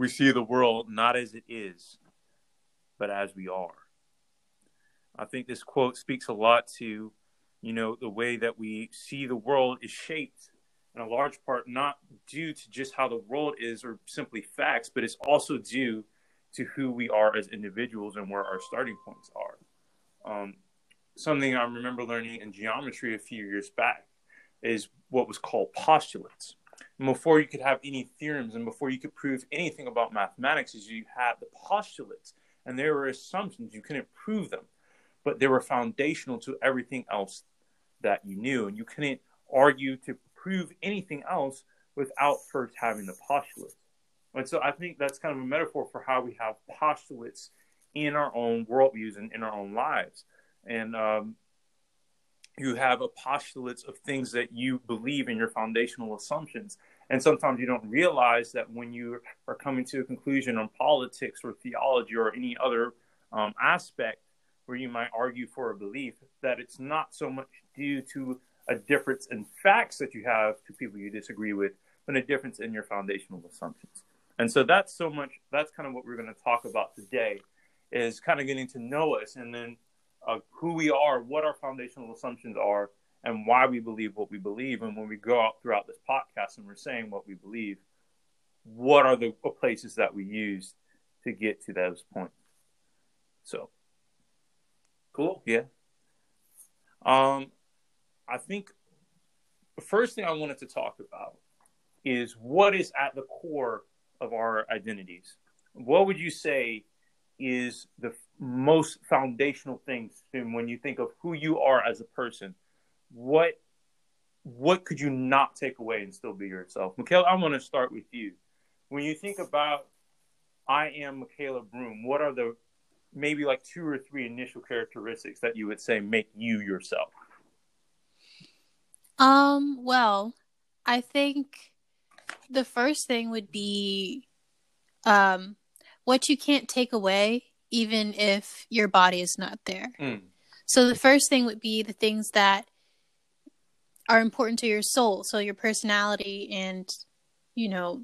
we see the world not as it is, but as we are. I think this quote speaks a lot to, you know, the way that we see the world is shaped in a large part not due to just how the world is or simply facts, but it's also due to who we are as individuals and where our starting points are. Um, something I remember learning in geometry a few years back is what was called postulates. Before you could have any theorems and before you could prove anything about mathematics, is you had the postulates and there were assumptions. You couldn't prove them, but they were foundational to everything else that you knew. And you couldn't argue to prove anything else without first having the postulates. And so I think that's kind of a metaphor for how we have postulates in our own worldviews and in our own lives. And um, you have a postulates of things that you believe in your foundational assumptions. And sometimes you don't realize that when you are coming to a conclusion on politics or theology or any other um, aspect where you might argue for a belief, that it's not so much due to a difference in facts that you have to people you disagree with, but a difference in your foundational assumptions. And so that's so much, that's kind of what we're going to talk about today is kind of getting to know us and then uh, who we are, what our foundational assumptions are, and why we believe what we believe. And when we go out throughout this podcast and we're saying what we believe, what are the places that we use to get to those points? So, cool. Yeah. Um, I think the first thing I wanted to talk about is what is at the core of our identities. What would you say is the most foundational things when you think of who you are as a person? What what could you not take away and still be yourself? Michaela, I want to start with you. When you think about I am Michaela Broom, what are the maybe like two or three initial characteristics that you would say make you yourself? Um, well, I think the first thing would be um what you can't take away even if your body is not there. Mm. So the first thing would be the things that are important to your soul, so your personality and you know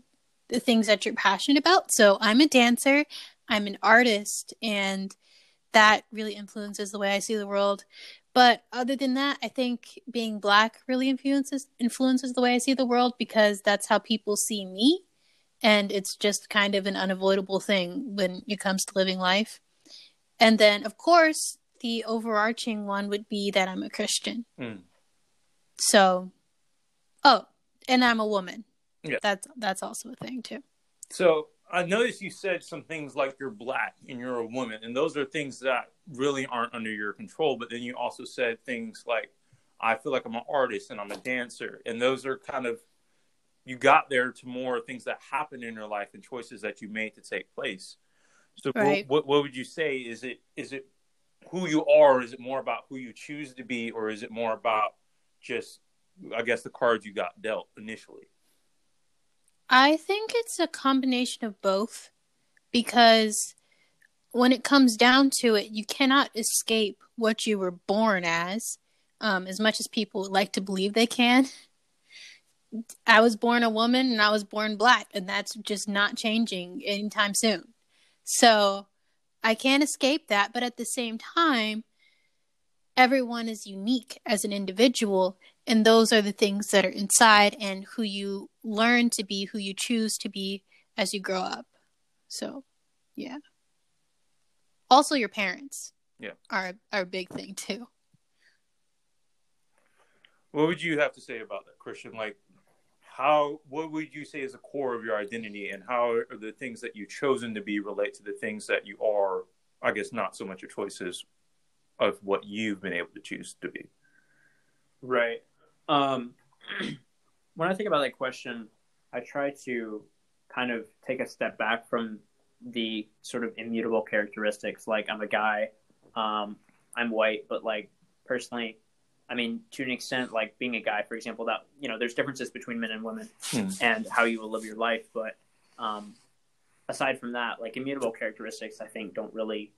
the things that you're passionate about. So I'm a dancer, I'm an artist and that really influences the way I see the world. But other than that, I think being black really influences influences the way I see the world because that's how people see me and it's just kind of an unavoidable thing when it comes to living life. And then, of course, the overarching one would be that I'm a Christian. Mm. So, oh, and I'm a woman. Yeah. That's that's also a thing too. So I noticed you said some things like you're black and you're a woman, and those are things that really aren't under your control. But then you also said things like, I feel like I'm an artist and I'm a dancer, and those are kind of you got there to more things that happen in your life and choices that you made to take place. So right. what, what would you say? Is it is it who you are? Is it more about who you choose to be, or is it more about just I guess the cards you got dealt initially? I think it's a combination of both because when it comes down to it, you cannot escape what you were born as, um, as much as people like to believe they can. I was born a woman and I was born black, and that's just not changing anytime soon. So I can't escape that. But at the same time, everyone is unique as an individual. And those are the things that are inside and who you learn to be, who you choose to be as you grow up. So, yeah. Also, your parents yeah. are, are a big thing too. What would you have to say about that, Christian? Like, how what would you say is the core of your identity and how are the things that you've chosen to be relate to the things that you are i guess not so much your choices of what you've been able to choose to be right um when i think about that question i try to kind of take a step back from the sort of immutable characteristics like i'm a guy um i'm white but like personally I mean, to an extent, like being a guy, for example, that you know, there's differences between men and women hmm. and how you will live your life. But um, aside from that, like immutable characteristics, I think don't really.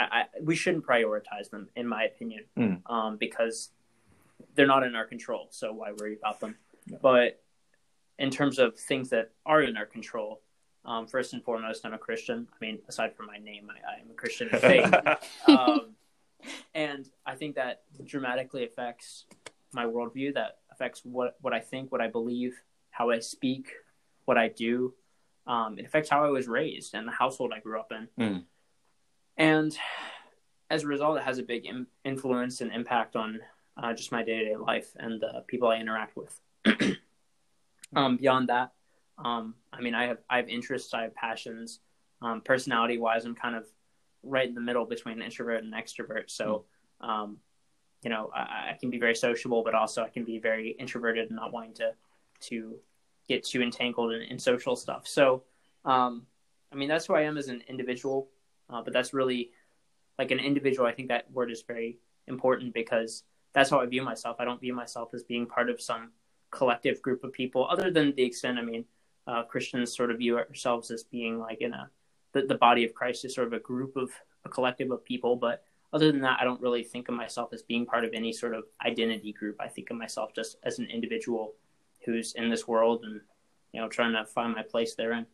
I, I, we shouldn't prioritize them, in my opinion, hmm. um, because they're not in our control. So why worry about them? Yeah. But in terms of things that are in our control, Um, first and foremost, I'm a Christian. I mean, aside from my name, I, am a Christian in faith. um, and I think that dramatically affects my worldview. That affects what what I think, what I believe, how I speak, what I do. Um, it affects how I was raised and the household I grew up in. Mm. And as a result, it has a big Im- influence and impact on uh, just my day to day life and the people I interact with. um, beyond that, um, I mean, I have I have interests, I have passions. Um, personality wise, I'm kind of right in the middle between introvert and extrovert. So, um, you know, I, I, can be very sociable, but also I can be very introverted and not wanting to to get too entangled in, in social stuff. So, um, I mean, that's who I am as an individual. Uh, but that's really like an individual. I think that word is very important because that's how I view myself. I don't view myself as being part of some collective group of people, other than the extent. I mean, uh, Christians sort of view ourselves as being like in a the, the body of Christ is sort of a group of a collective of people. But other than that, I don't really think of myself as being part of any sort of identity group. I think of myself just as an individual who's in this world and you know trying to find my place therein.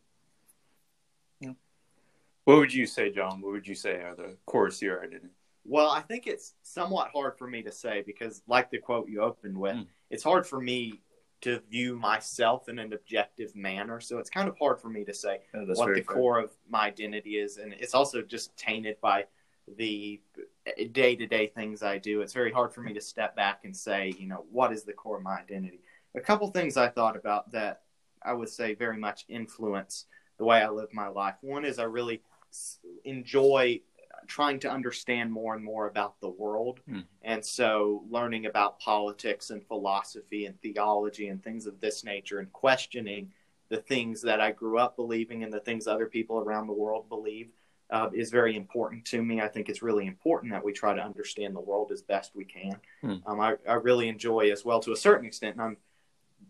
Yeah. What would you say, John? What would you say are the core of your identity? Well, I think it's somewhat hard for me to say because, like the quote you opened with, mm. it's hard for me to view myself in an objective manner. So it's kind of hard for me to say oh, what the fair. core of my identity is. And it's also just tainted by the day to day things I do. It's very hard for me to step back and say, you know, what is the core of my identity? A couple things I thought about that I would say very much influence the way I live my life. One is I really enjoy trying to understand more and more about the world. Mm. And so learning about politics and philosophy and theology and things of this nature and questioning the things that I grew up believing and the things other people around the world believe uh, is very important to me. I think it's really important that we try to understand the world as best we can. Mm. Um, I, I really enjoy as well to a certain extent, and I'm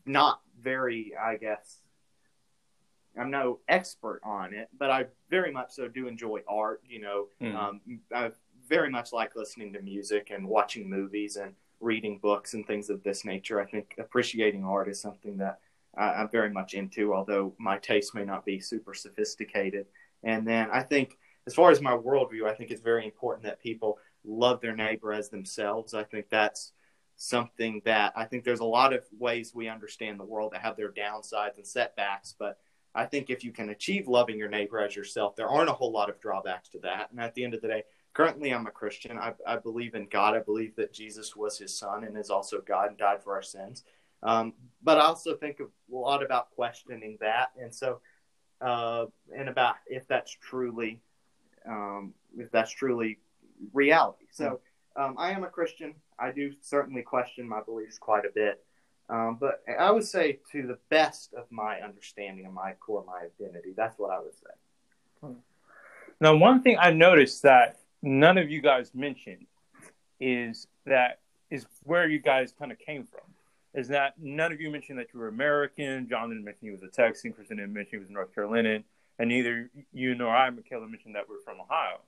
not very, I guess, I'm no expert on it, but I very much so do enjoy art. You know, mm. um, I very much like listening to music and watching movies and reading books and things of this nature. I think appreciating art is something that I, am very much into, although my taste may not be super sophisticated. And then I think, as far as my worldview, I think it's very important that people love their neighbor as themselves. I think that's something that I think there's a lot of ways we understand the world that have their downsides and setbacks, but I think if you can achieve loving your neighbor as yourself, there aren't a whole lot of drawbacks to that. And at the end of the day, currently I'm a Christian. I, I believe in God. I believe that Jesus was his son and is also God and died for our sins. Um, but I also think a lot about questioning that. And so, uh, and about if that's truly, um, if that's truly reality. So um, I am a Christian. I do certainly question my beliefs quite a bit. Um, but I would say to the best of my understanding of my core, my identity, that's what I would say. Now, one thing I noticed that none of you guys mentioned is that is where you guys kind of came from. Is that none of you mentioned that you were American? John didn't mention he was a Texan. Christian didn't mention he was North Carolinian. And neither you nor I, Michaela, mentioned that we're from Ohio.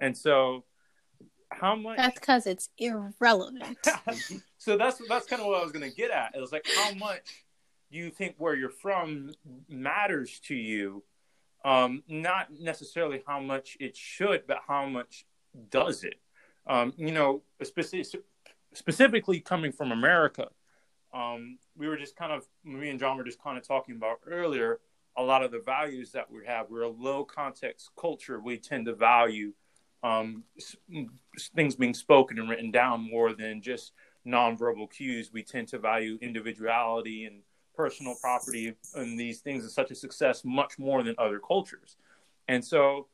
And so how much that's because it's irrelevant. So that's that's kind of what i was going to get at it was like how much do you think where you're from matters to you? Um, not necessarily how much it should but how much does it? Um, you know specific, specifically coming from america um, we were just kind of me and john were just kind of talking about earlier a lot of the values that we have we're a low context culture we tend to value um, things being spoken and written down more than just nonverbal cues. We tend to value individuality and personal property and these things as such a success much more than other cultures. And so,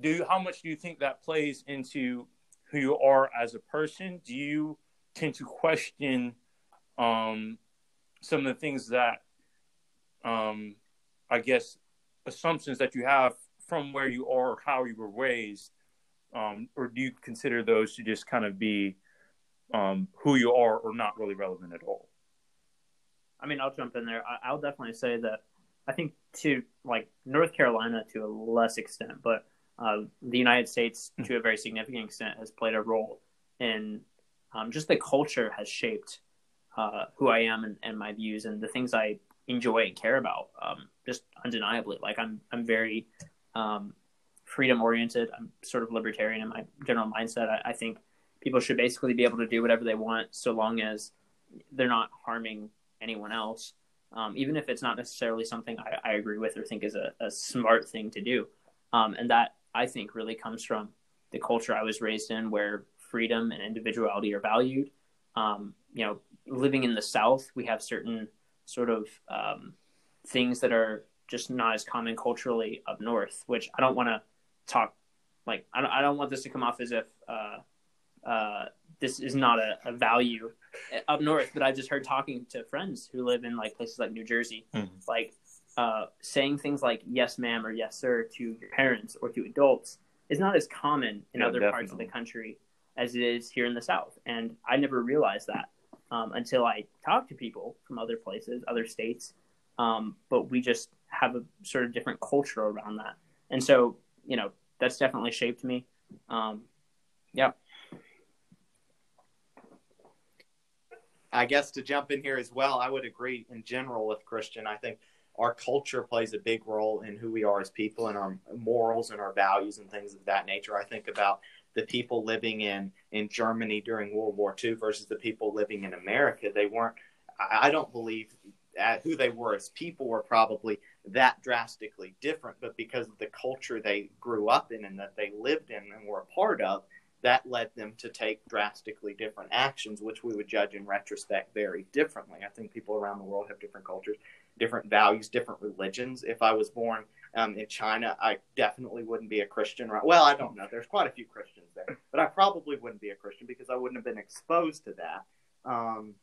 do how much do you think that plays into who you are as a person? Do you tend to question um, some of the things that, um, I guess, assumptions that you have from where you are, or how you were raised, um, or do you consider those to just kind of be um, who you are or not really relevant at all? I mean, I'll jump in there. I, will definitely say that I think to like North Carolina to a less extent, but uh, the United States hmm. to a very significant extent has played a role in um, just the culture has shaped uh, who I am and, and, my views and the things I enjoy and care about um, just undeniably like i'm i'm very um, freedom oriented i'm sort of libertarian in my general mindset. I, I, think people should basically be able to do whatever they want so long as they're not harming anyone else um, even if it's not necessarily something I, I agree with or think is a, a smart thing to do. Um, and that i think really comes from the culture i was raised in where freedom and individuality are valued. Um, you know living in the south we have certain sort of um, things that are just not as common culturally up north. Which I don't want to talk like I don't, I don't want this to come off as if uh, uh, this is not a, a, value up north. But I just heard talking to friends who live in like places like New Jersey, mm-hmm. like uh, saying things like "yes, ma'am" or "yes, sir" to your parents or to adults is not as common in yeah, other definitely. parts of the country as it is here in the South. And I never realized that um, until I talked to people from other places, other states. Um, but we just have a sort of different culture around that. And so, you know, that's definitely shaped me. Um, yeah. I guess to jump in here as well, I would agree in general with Christian. I think our culture plays a big role in who we are as people and our morals and our values and things of that nature. I think about the people living in in Germany during World War II versus the people living in America. They weren't. I don't believe who they were as people were probably that drastically different, but because of the culture they grew up in and that they lived in and were a part of, that led them to take drastically different actions, which we would judge in retrospect very differently. I think people around the world have different cultures, different values, different religions. If I was born um, in China, I definitely wouldn't be a Christian. Right? Well, I don't know. There's quite a few Christians there, but I probably wouldn't be a Christian because I wouldn't have been exposed to that. Um,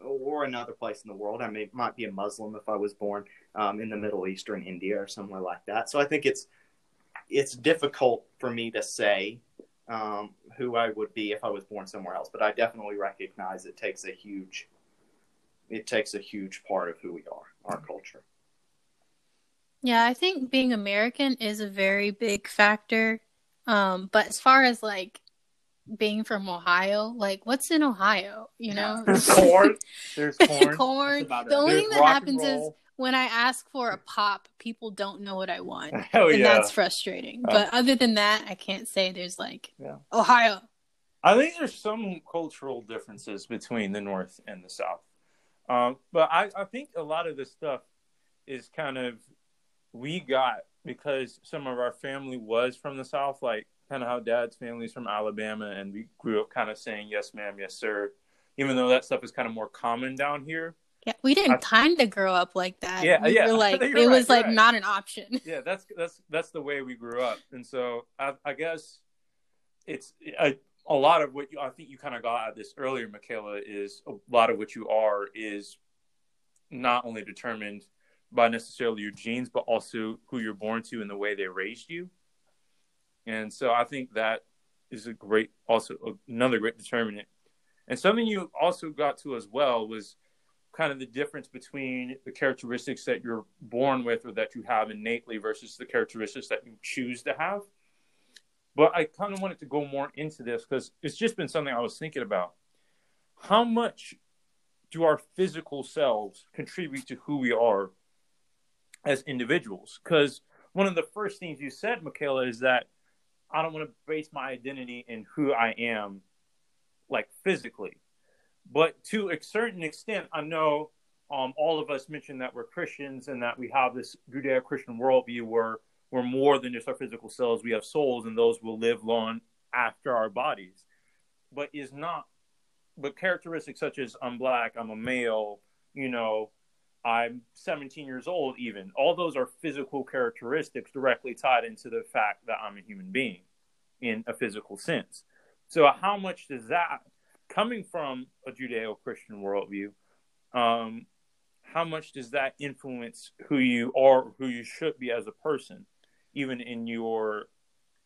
or another place in the world. I may, might be a Muslim if I was born um, in the Middle East or in India or somewhere like that. So I think it's it's difficult for me to say um, who I would be if I was born somewhere else, but I definitely recognize it takes a huge it takes a huge part of who we are, our culture. Yeah, I think being American is a very big factor. Um, but as far as like being from Ohio, like what's in Ohio? You know, corn. There's corn. corn. The only thing that happens is when I ask for a pop, people don't know what I want, Hell and yeah. that's frustrating. Oh. But other than that, I can't say there's like yeah. Ohio. I think there's some cultural differences between the North and the South, um, but I, I think a lot of this stuff is kind of we got because some of our family was from the South, like kind of how dad's family's from Alabama, and we grew up kind of saying yes, ma'am, yes, sir, even though that stuff is kind of more common down here. Yeah, we didn't kind of grow up like that. Yeah, we yeah. like it right, was like right. not an option. Yeah, that's that's that's the way we grew up, and so I, I guess it's a, a lot of what you, I think you kind of got at this earlier, Michaela, is a lot of what you are is not only determined by necessarily your genes, but also who you're born to and the way they raised you. And so I think that is a great, also another great determinant. And something you also got to as well was kind of the difference between the characteristics that you're born with or that you have innately versus the characteristics that you choose to have. But I kind of wanted to go more into this because it's just been something I was thinking about. How much do our physical selves contribute to who we are as individuals? Because one of the first things you said, Michaela, is that I don't want to base my identity in who I am, like physically. But to a certain extent, I know um, all of us mentioned that we're Christians and that we have this Judeo-Christian worldview where we're more than just our physical selves. We have souls, and those will live long after our bodies. But is not, but characteristics such as I'm black, I'm a male, you know, I'm 17 years old, even. All those are physical characteristics directly tied into the fact that I'm a human being in a physical sense. So, how much does that, coming from a Judeo Christian worldview, um, how much does that influence who you are, who you should be as a person, even in your,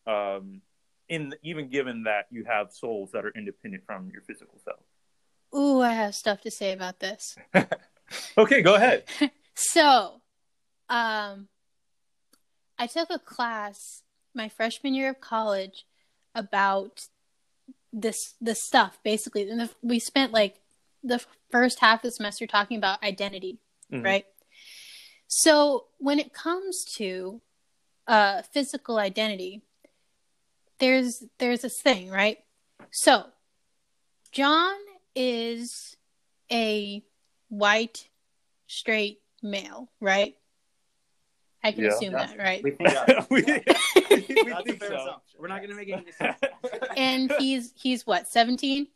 um, in even given that you have souls that are independent from your physical self? Ooh, I have stuff to say about this. okay, go ahead. so, um, I took a class my freshman year of college about this this stuff basically, and the, we spent like the first half of the semester talking about identity, mm-hmm. right? So when it comes to uh, physical identity, there's there's this thing, right? So John is a white straight male, right? I can yeah. assume yeah. that, right? We think, yeah. we, we think so. We're not going to make any decisions. and he's he's what, 17?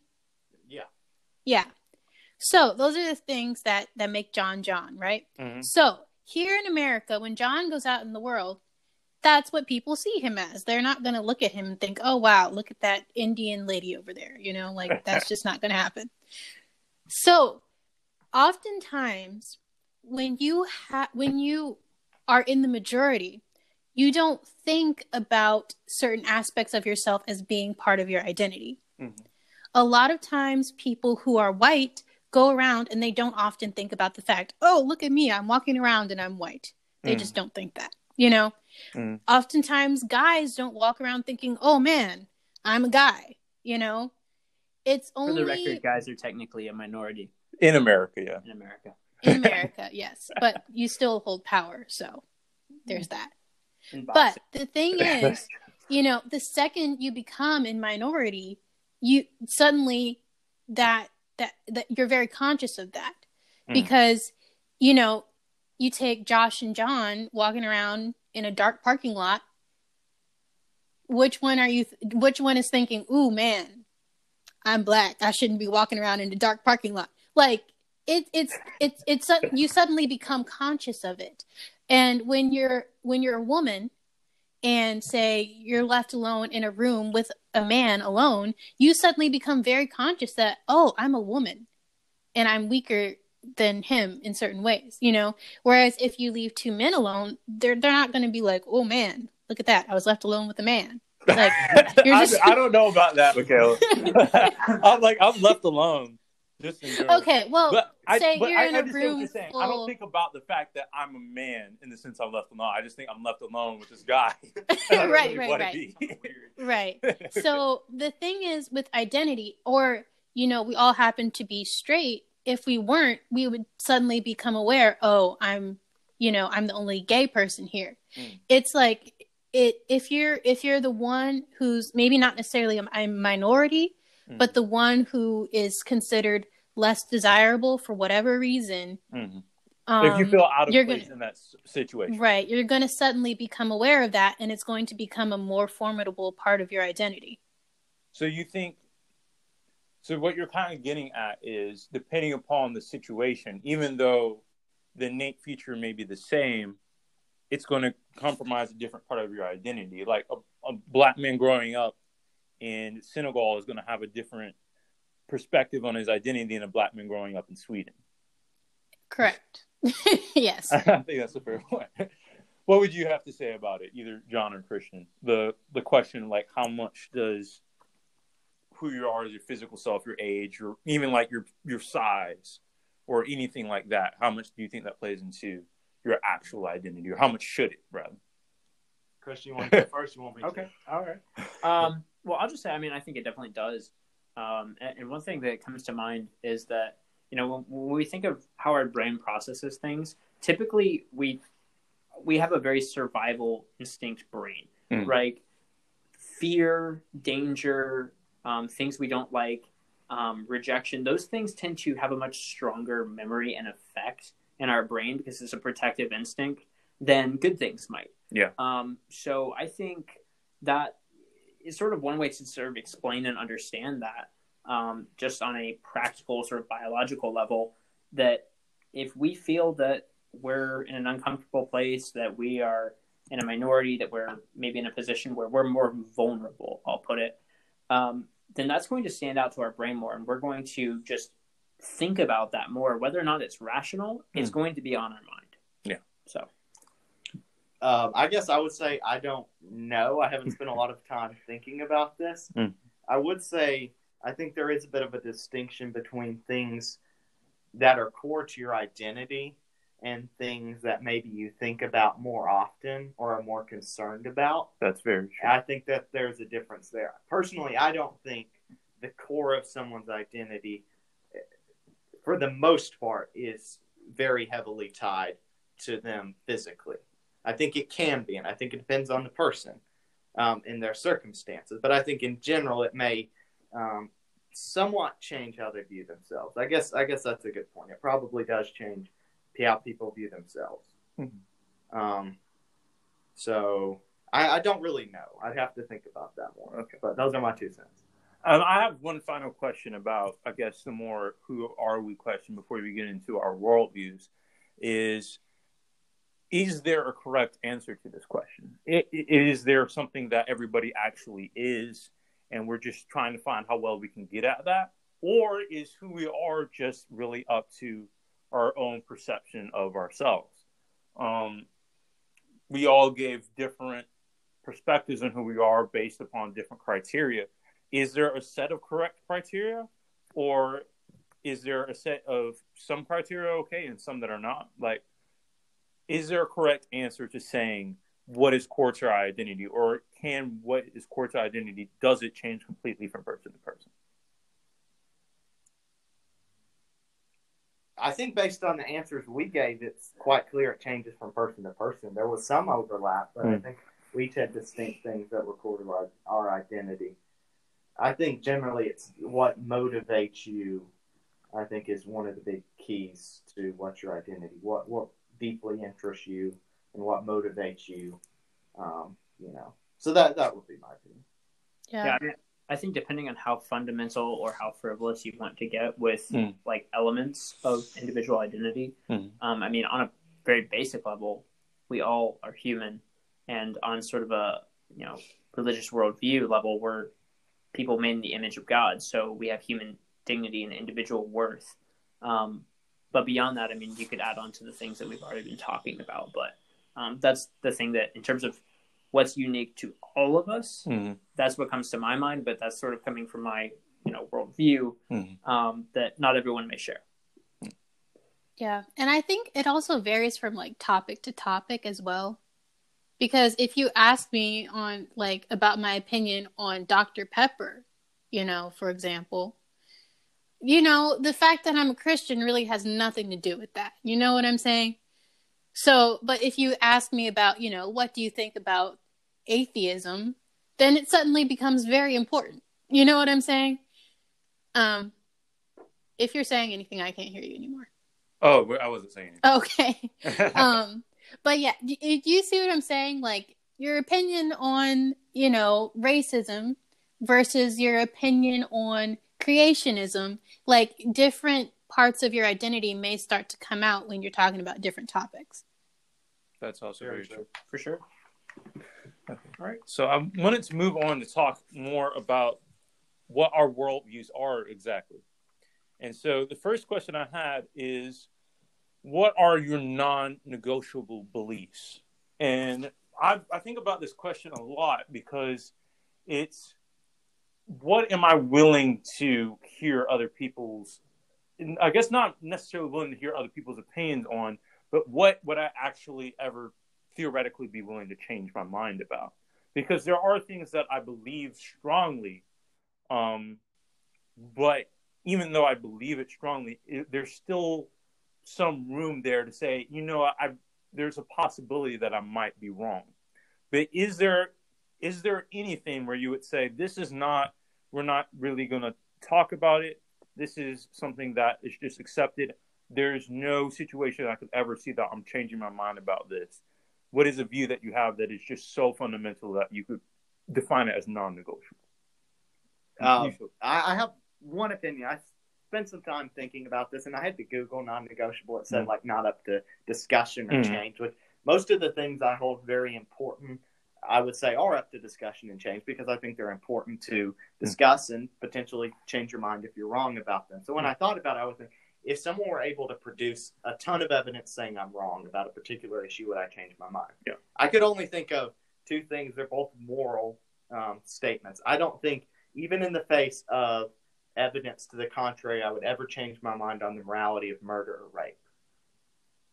Yeah. Yeah. So, those are the things that that make John John, right? Mm-hmm. So, here in America when John goes out in the world, that's what people see him as. They're not going to look at him and think, "Oh, wow, look at that Indian lady over there." You know, like that's just not going to happen. So, oftentimes when you have when you are in the majority, you don't think about certain aspects of yourself as being part of your identity. Mm-hmm. A lot of times, people who are white go around and they don't often think about the fact, oh, look at me, I'm walking around and I'm white. They mm. just don't think that, you know? Mm. Oftentimes, guys don't walk around thinking, oh man, I'm a guy, you know? It's only. For the record, guys are technically a minority. In America, yeah. In America. In America, yes. But you still hold power, so there's that. But the thing is, you know, the second you become in minority, you suddenly that that that you're very conscious of that mm. because you know you take Josh and John walking around in a dark parking lot. Which one are you? Th- which one is thinking, "Ooh, man, I'm black. I shouldn't be walking around in a dark parking lot." Like it, it's it's it's you suddenly become conscious of it, and when you're when you're a woman, and say you're left alone in a room with a man alone, you suddenly become very conscious that oh, I'm a woman, and I'm weaker than him in certain ways, you know. Whereas if you leave two men alone, they're they're not going to be like, oh man, look at that, I was left alone with a man. Like you're just... I, I don't know about that, Michaela. I'm like I'm left alone. Okay, well, but I, say but you're I, in I a room. Full... I don't think about the fact that I'm a man in the sense I'm left alone. I just think I'm left alone with this guy. right, really right, right. right. So the thing is with identity, or you know, we all happen to be straight. If we weren't, we would suddenly become aware. Oh, I'm, you know, I'm the only gay person here. Mm. It's like it if you're if you're the one who's maybe not necessarily a, a minority, mm. but the one who is considered less desirable for whatever reason. Mm-hmm. Um, if you feel out of place gonna, in that situation, right, you're going to suddenly become aware of that, and it's going to become a more formidable part of your identity. So you think? So what you're kind of getting at is, depending upon the situation, even though the innate feature may be the same, it's going to compromise a different part of your identity. Like a, a black man growing up in Senegal is going to have a different perspective on his identity than a black man growing up in Sweden. Correct. yes. I think that's a fair point. What would you have to say about it, either John or Christian? The the question like how much does who you are as your physical self, your age, or even like your your size or anything like that, how much do you think that plays into your actual identity or how much should it rather? Christian, you want to go first? You want me to? Okay. All right. Um, well, I'll just say, I mean, I think it definitely does. Um, and, and, one thing that comes to mind is that you know when, when, we think of how our brain processes things, typically we we have a very survival instinct brain, mm. right? Fear, danger, um, things we don't like, um, rejection. Those things tend to have a much stronger memory and effect in our brain because it's a protective instinct than good things might. Yeah. Um, so I think that is sort of one way to sort of explain and understand that, um, just on a practical, sort of biological level, that if we feel that we're in an uncomfortable place, that we are in a minority, that we're maybe in a position where we're more vulnerable, I'll put it, um, then that's going to stand out to our brain more. And we're going to just think about that more. Whether or not it's rational, mm. it's hmm. going to be on our mind. Yeah. So. Um, I guess I would say I don't know. I haven't spent a lot of time thinking about this. Mm. I would say I think there is a bit of a distinction between things that are core to your identity and things that maybe you think about more often or are more concerned about. That's very true. I think that there's a difference there. Personally, I don't think the core of someone's identity, for the most part, is very heavily tied to them physically. I think it can be, and I think it depends on the person um, in their circumstances. But I think in general, it may um, somewhat change how they view themselves. I guess I guess that's a good point. It probably does change how people view themselves. Mm-hmm. Um, so I, I, don't really know. I'd have to think about that more. Okay, but those are my two cents. Um, I have one final question about, I guess, the more who are we question before we get into our worldviews is is there a correct answer to this question? Is there something that everybody actually is, and we're just trying to find how well we can get at that? Or is who we are just really up to our own perception of ourselves? Um, we all gave different perspectives on who we are based upon different criteria. Is there a set of correct criteria, or is there a set of some criteria okay and some that are not? Like, is there a correct answer to saying what is core to identity, or can what is core to identity does it change completely from person to person? I think based on the answers we gave, it's quite clear it changes from person to person. There was some overlap, but mm. I hmm. think we each had distinct things that were core to our, our identity. I think generally it's what motivates you. I think is one of the big keys to what your identity. What what deeply interests you and what motivates you. Um, you know, so that that would be my opinion. Yeah. yeah I, mean, I think depending on how fundamental or how frivolous you want to get with mm. like elements of individual identity, mm. um, I mean, on a very basic level, we all are human, and on sort of a you know religious worldview level, we're people made in the image of God, so we have human dignity and individual worth. Um, but beyond that, I mean, you could add on to the things that we've already been talking about. But um, that's the thing that, in terms of what's unique to all of us, mm-hmm. that's what comes to my mind. But that's sort of coming from my, you know, worldview mm-hmm. um, that not everyone may share. Yeah, and I think it also varies from like topic to topic as well. Because if you ask me on like about my opinion on Dr. Pepper, you know, for example, you know, the fact that I'm a Christian really has nothing to do with that. You know what I'm saying? So, but if you ask me about, you know, what do you think about atheism, then it suddenly becomes very important. You know what I'm saying? Um, if you're saying anything, I can't hear you anymore. Oh, I wasn't saying anything. Okay. um, but yeah, do, do you see what I'm saying? Like your opinion on, you know, racism versus your opinion on creationism, like different parts of your identity may start to come out when you're talking about different topics. That's also very, very true. For sure. Okay. All right. So I wanted to move on to talk more about what our worldviews are exactly. And so the first question I had is what are your non negotiable beliefs? And I, I think about this question a lot because it's what am I willing to hear other people's I guess not necessarily willing to hear other people's opinions on, but what would I actually ever theoretically be willing to change my mind about? Because there are things that I believe strongly, um, but even though I believe it strongly, it, there's still some room there to say, you know, I there's a possibility that I might be wrong. But is there is there anything where you would say this is not we're not really going to talk about it. This is something that is just accepted. There's no situation i could ever see that i'm changing my mind about this. What is a view that you have that is just so fundamental that you could define it as non-negotiable? Um, I, have one opinion. I spent some time thinking about this and i had to google non-negotiable. It said mm-hmm. like not up to discussion or mm-hmm. change which most of the things i hold very important I would say are up to discussion and change because I think they're important to discuss and potentially change your mind if you're wrong about them. So when I thought about it, I was thinking, if someone were able to produce a ton of evidence saying I'm wrong about a particular issue, would I change my mind? Yeah. I could only think of two things. They're both moral um, statements. I don't think, even in the face of evidence to the contrary, I would ever change my mind on the morality of murder or rape.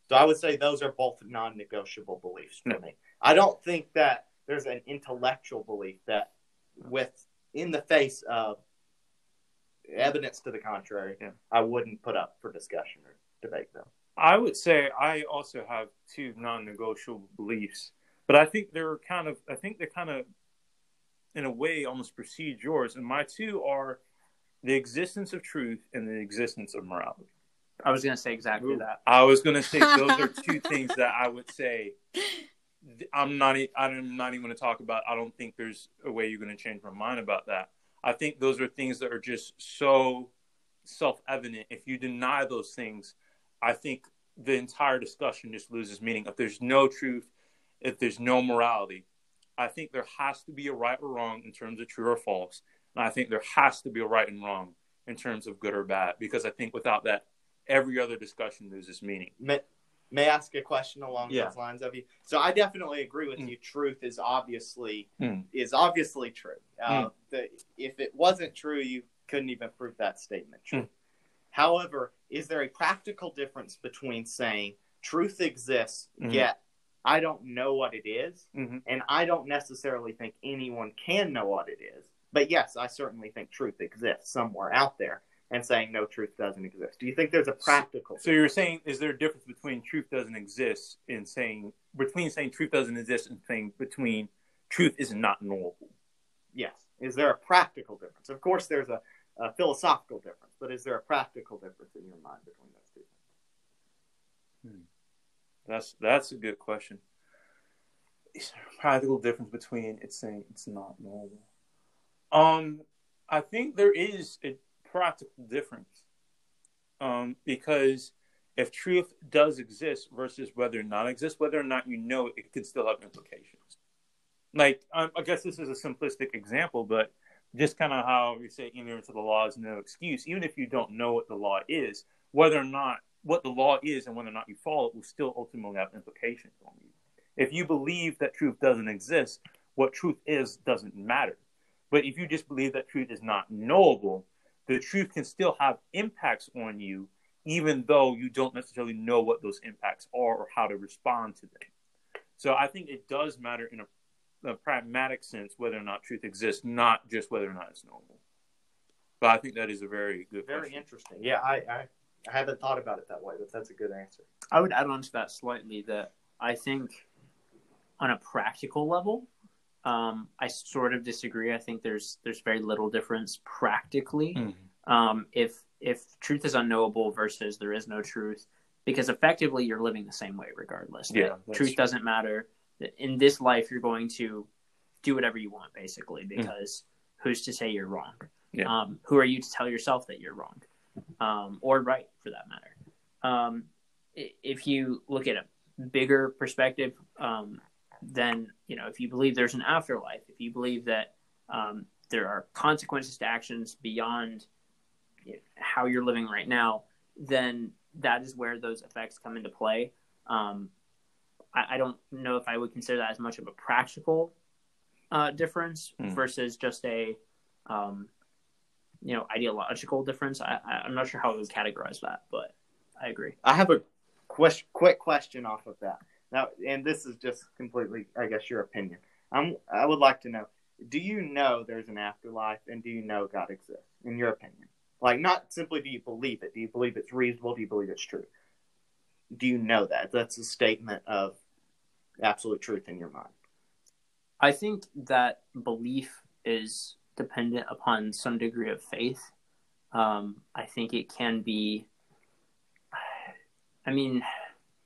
So I would say those are both non negotiable beliefs for me. I don't think that there's an intellectual belief that with in the face of evidence to the contrary, yeah. I wouldn't put up for discussion or debate them. I would say I also have two non-negotiable beliefs, but I think they're kind of I think they're kind of in a way almost precede yours, and my two are the existence of truth and the existence of morality. I was going to say exactly Ooh. that. I was going to say those are two things that I would say. I'm not. I'm not even going to talk about. I don't think there's a way you're going to change my mind about that. I think those are things that are just so self-evident. If you deny those things, I think the entire discussion just loses meaning. If there's no truth, if there's no morality, I think there has to be a right or wrong in terms of true or false. And I think there has to be a right and wrong in terms of good or bad, because I think without that, every other discussion loses meaning. May, ask a question along yeah. those lines of you? So I definitely agree with mm. you. Truth is obviously mm. is obviously true. Uh, mm. the, if it wasn't true, you couldn't even prove that statement true. Mm. However, is there a practical difference between saying truth exists, mm-hmm. yet I don't know what it is, mm-hmm. and I don't necessarily think anyone can know what it is? But yes, I certainly think truth exists somewhere out there, and saying no, truth doesn't exist. Do you think there's a practical? So, so you're saying, is there a difference between truth doesn't exist and saying between saying truth doesn't exist and saying between truth is not knowable? Yes. Is there a practical difference? Of course, there's a a philosophical difference, but is there a practical difference in your mind between those two things? Hmm. That's that's a good question. Is there a practical difference between it's saying it's not normal? Um, I think there is a practical difference. Um, because if truth does exist versus whether or not exists, whether or not you know it, it could still have implications. Like um, I guess this is a simplistic example, but just kind of how you say ignorance of the law is no excuse. Even if you don't know what the law is, whether or not what the law is and whether or not you follow it will still ultimately have implications on you. If you believe that truth doesn't exist, what truth is doesn't matter. But if you just believe that truth is not knowable, the truth can still have impacts on you, even though you don't necessarily know what those impacts are or how to respond to them. So I think it does matter in a a pragmatic sense whether or not truth exists, not just whether or not it's normal. But I think that is a very good, very question. interesting. Yeah, I, I I haven't thought about it that way, but that's a good answer. I would add on to that slightly that I think on a practical level, um, I sort of disagree. I think there's there's very little difference practically mm-hmm. um, if if truth is unknowable versus there is no truth, because effectively you're living the same way regardless. Yeah, truth true. doesn't matter in this life you're going to do whatever you want basically hmm. because mm. who's to say you're wrong yeah. um, who are you to tell yourself that you're wrong um, or right for that matter um, if you look at a bigger perspective um, then you know if you believe there's an afterlife if you believe that um, there are consequences to actions beyond you know, how you're living right now then that is where those effects come into play um, I, I don't know if I would consider that as much of a practical uh, difference mm. versus just a um, you know ideological difference. I, am not sure how I would categorize that, but I agree. I have a question, quick question off of that now, and this is just completely, I guess, your opinion. I'm, I would like to know: Do you know there's an afterlife, and do you know God exists? In your opinion, like not simply do you believe it? Do you believe it's reasonable? Do you believe it's true? do you know that? That's a statement of absolute truth in your mind. I think that belief is dependent upon some degree of faith. Um, I think it can be. I mean,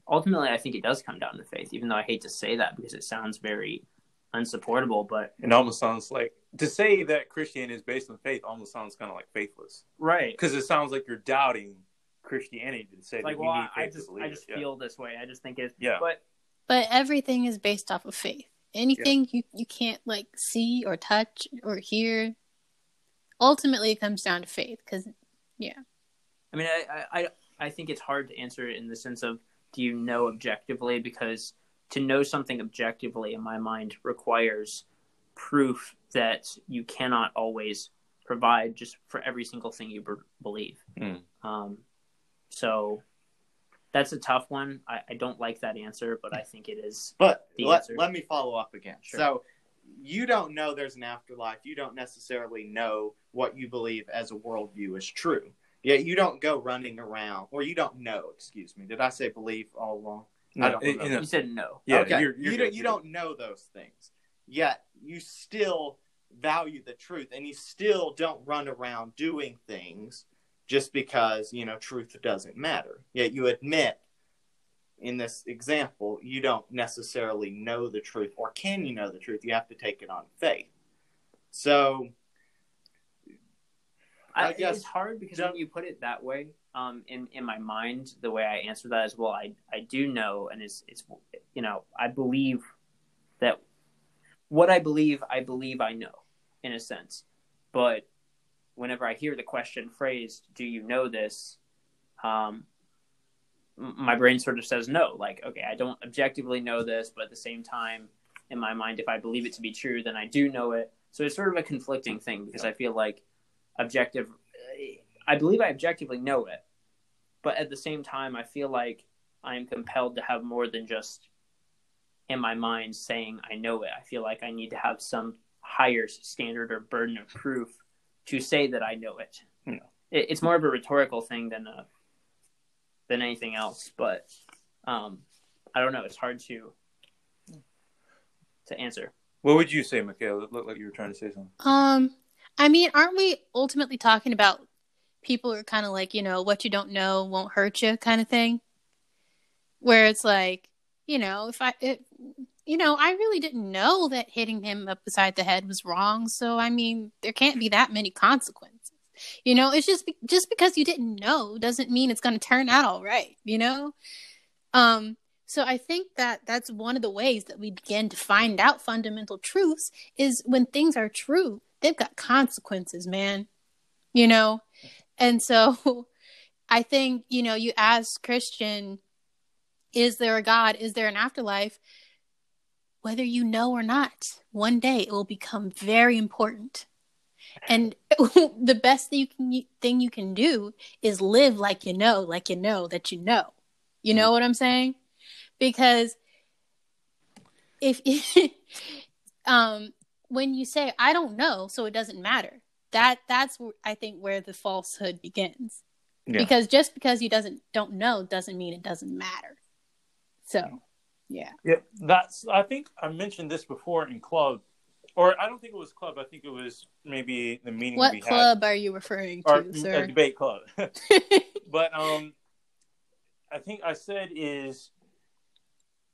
ultimately, I think it does come down to faith, even though I hate to say that because it sounds very unsupportable. But it almost sounds like to say that Christianity is based on faith almost sounds kind of like faithless, right? Because it sounds like you're doubting Christianity to say like, well, I just I just it. feel yeah. this way. I just think it's yeah. But but everything is based off of faith. Anything yeah. you you can't like see or touch or hear, ultimately it comes down to faith. Because yeah, I mean, I, I I think it's hard to answer it in the sense of do you know objectively because to know something objectively in my mind requires proof that you cannot always provide just for every single thing you be- believe. Mm. Um, so that's a tough one. I, I, don't like that answer, but I think it is. But let, let me follow up again. Sure. So you don't know there's an afterlife. You don't necessarily know what you believe as a worldview is true. Yeah, you don't go running around, or you don't know. Excuse me. Did I say believe all along? No, I don't it, You said no. Yeah, okay. You're, you're you, don't, you don't know those things. Yet you still value the truth, and you still don't run around doing things just because you know truth doesn't matter. Yet you admit in this example, you don't necessarily know the truth, or can you know the truth? You have to take it on faith. So, I, I guess it's hard because when you put it that way, um, in in my mind, the way I answer that as well, I I do know, and it's it's you know I believe that what I believe, I believe I know, in a sense, but whenever I hear the question phrased, "Do you know this?" Um, my brain sort of says no. Like, okay, I don't objectively know this, but at the same time, in my mind, if I believe it to be true, then I do know it. So it's sort of a conflicting thing because I feel like objective, I believe I objectively know it, but at the same time, I feel like I am compelled to have more than just in my mind saying I know it. I feel like I need to have some higher standard or burden of proof to say that I know it. it it's more of a rhetorical thing than a than anything else. But um, I don't know. It's hard to to answer. What would you say, Michaela? It looked like you were trying to say something. Um, I mean, aren't we ultimately talking about people who are kind of like, you know, what you don't know won't hurt you kind of thing? Where it's like, you know, if I, it, you know, I really didn't know that hitting him up beside the head was wrong. So, I mean, there can't be that many consequences. You know, it's just just because you didn't know doesn't mean it's going to turn out all right, you know? Um so I think that that's one of the ways that we begin to find out fundamental truths is when things are true, they've got consequences, man. You know? And so I think, you know, you ask Christian, is there a God? Is there an afterlife? Whether you know or not, one day it will become very important and the best thing you can thing you can do is live like you know, like you know that you know. You know what I'm saying? Because if um when you say I don't know, so it doesn't matter. That that's I think where the falsehood begins. Yeah. Because just because you doesn't don't know doesn't mean it doesn't matter. So, yeah. Yeah, that's I think I mentioned this before in club or I don't think it was club. I think it was maybe the meeting. What club had. are you referring to, or, sir? A debate club. but um, I think I said is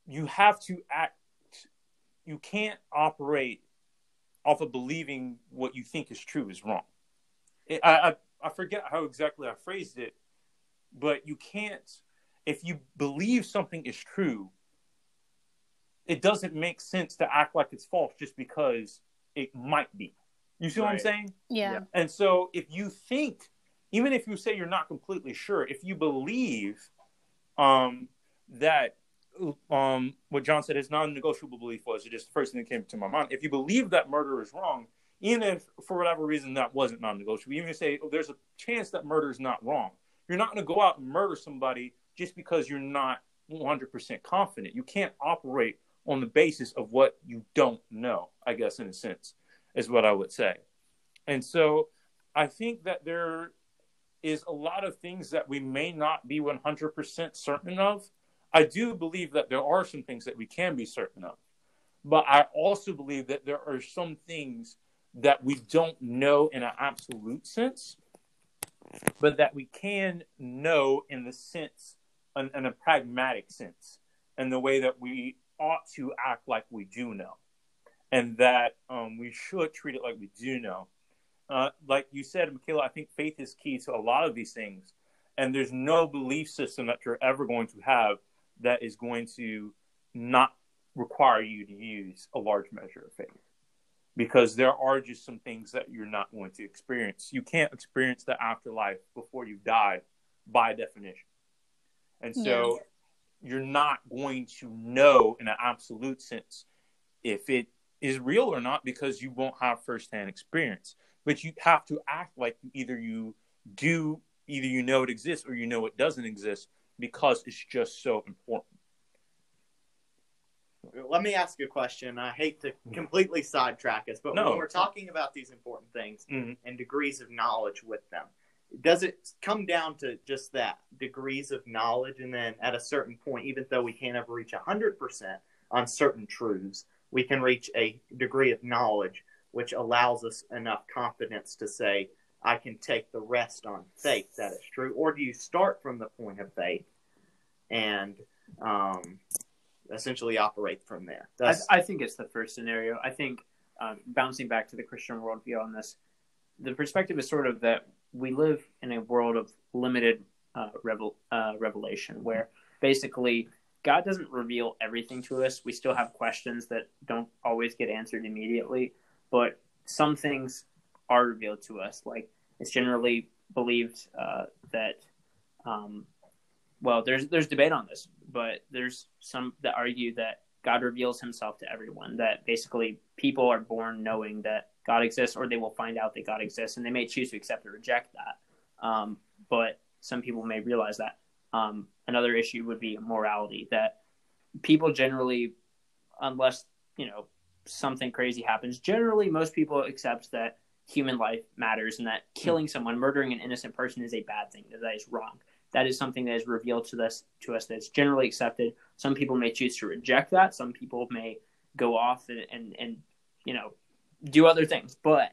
you have to act. You can't operate off of believing what you think is true is wrong. It, I, I I forget how exactly I phrased it, but you can't. If you believe something is true, it doesn't make sense to act like it's false just because it might be. You see right. what I'm saying? Yeah. And so if you think, even if you say you're not completely sure, if you believe um, that um, what John said his non-negotiable belief was, it just the first thing that came to my mind. If you believe that murder is wrong, even if for whatever reason that wasn't non-negotiable, even if you say oh, there's a chance that murder is not wrong, you're not going to go out and murder somebody just because you're not 100% confident. You can't operate on the basis of what you don't know, I guess, in a sense, is what I would say. And so I think that there is a lot of things that we may not be 100% certain of. I do believe that there are some things that we can be certain of. But I also believe that there are some things that we don't know in an absolute sense, but that we can know in the sense, in, in a pragmatic sense, and the way that we ought to act like we do know, and that um, we should treat it like we do know. Uh, like you said, Michaela, I think faith is key to a lot of these things, and there's no belief system that you're ever going to have that is going to not require you to use a large measure of faith because there are just some things that you're not going to experience. You can't experience the afterlife before you die by definition. And so you're not going to know in an absolute sense if it is real or not because you won't have firsthand experience. But you have to act like either you do, either you know it exists or you know it doesn't exist because it's just so important. Let me ask you a question. I hate to completely sidetrack us, but no. when we're talking about these important things mm-hmm. and degrees of knowledge with them, does it come down to just that degrees of knowledge and then at a certain point even though we can't ever reach 100% on certain truths we can reach a degree of knowledge which allows us enough confidence to say i can take the rest on faith that is true. Or do you start from the point of faith and um, essentially operate from there? I, I, think it's the first scenario. I think um, bouncing back to the christian worldview on this the perspective is sort of that we live in a world of limited uh, revel, uh, revelation where basically God doesn't reveal everything to us. We still have questions that don't always get answered immediately, but some things are revealed to us. Like it's generally believed uh, that, um, well, there's there's debate on this, but there's some that argue that God reveals Himself to everyone. That basically people are born knowing that God exists, or they will find out that God exists, and they may choose to accept or reject that. Um, but some people may realize that. Um, another issue would be morality that people generally, unless you know something crazy happens, generally most people accept that human life matters and that hmm. killing someone, murdering an innocent person, is a bad thing. That that is wrong. That is something that is revealed to us to us that's generally accepted. Some people may choose to reject that. Some people may go off and and, and you know do other things, but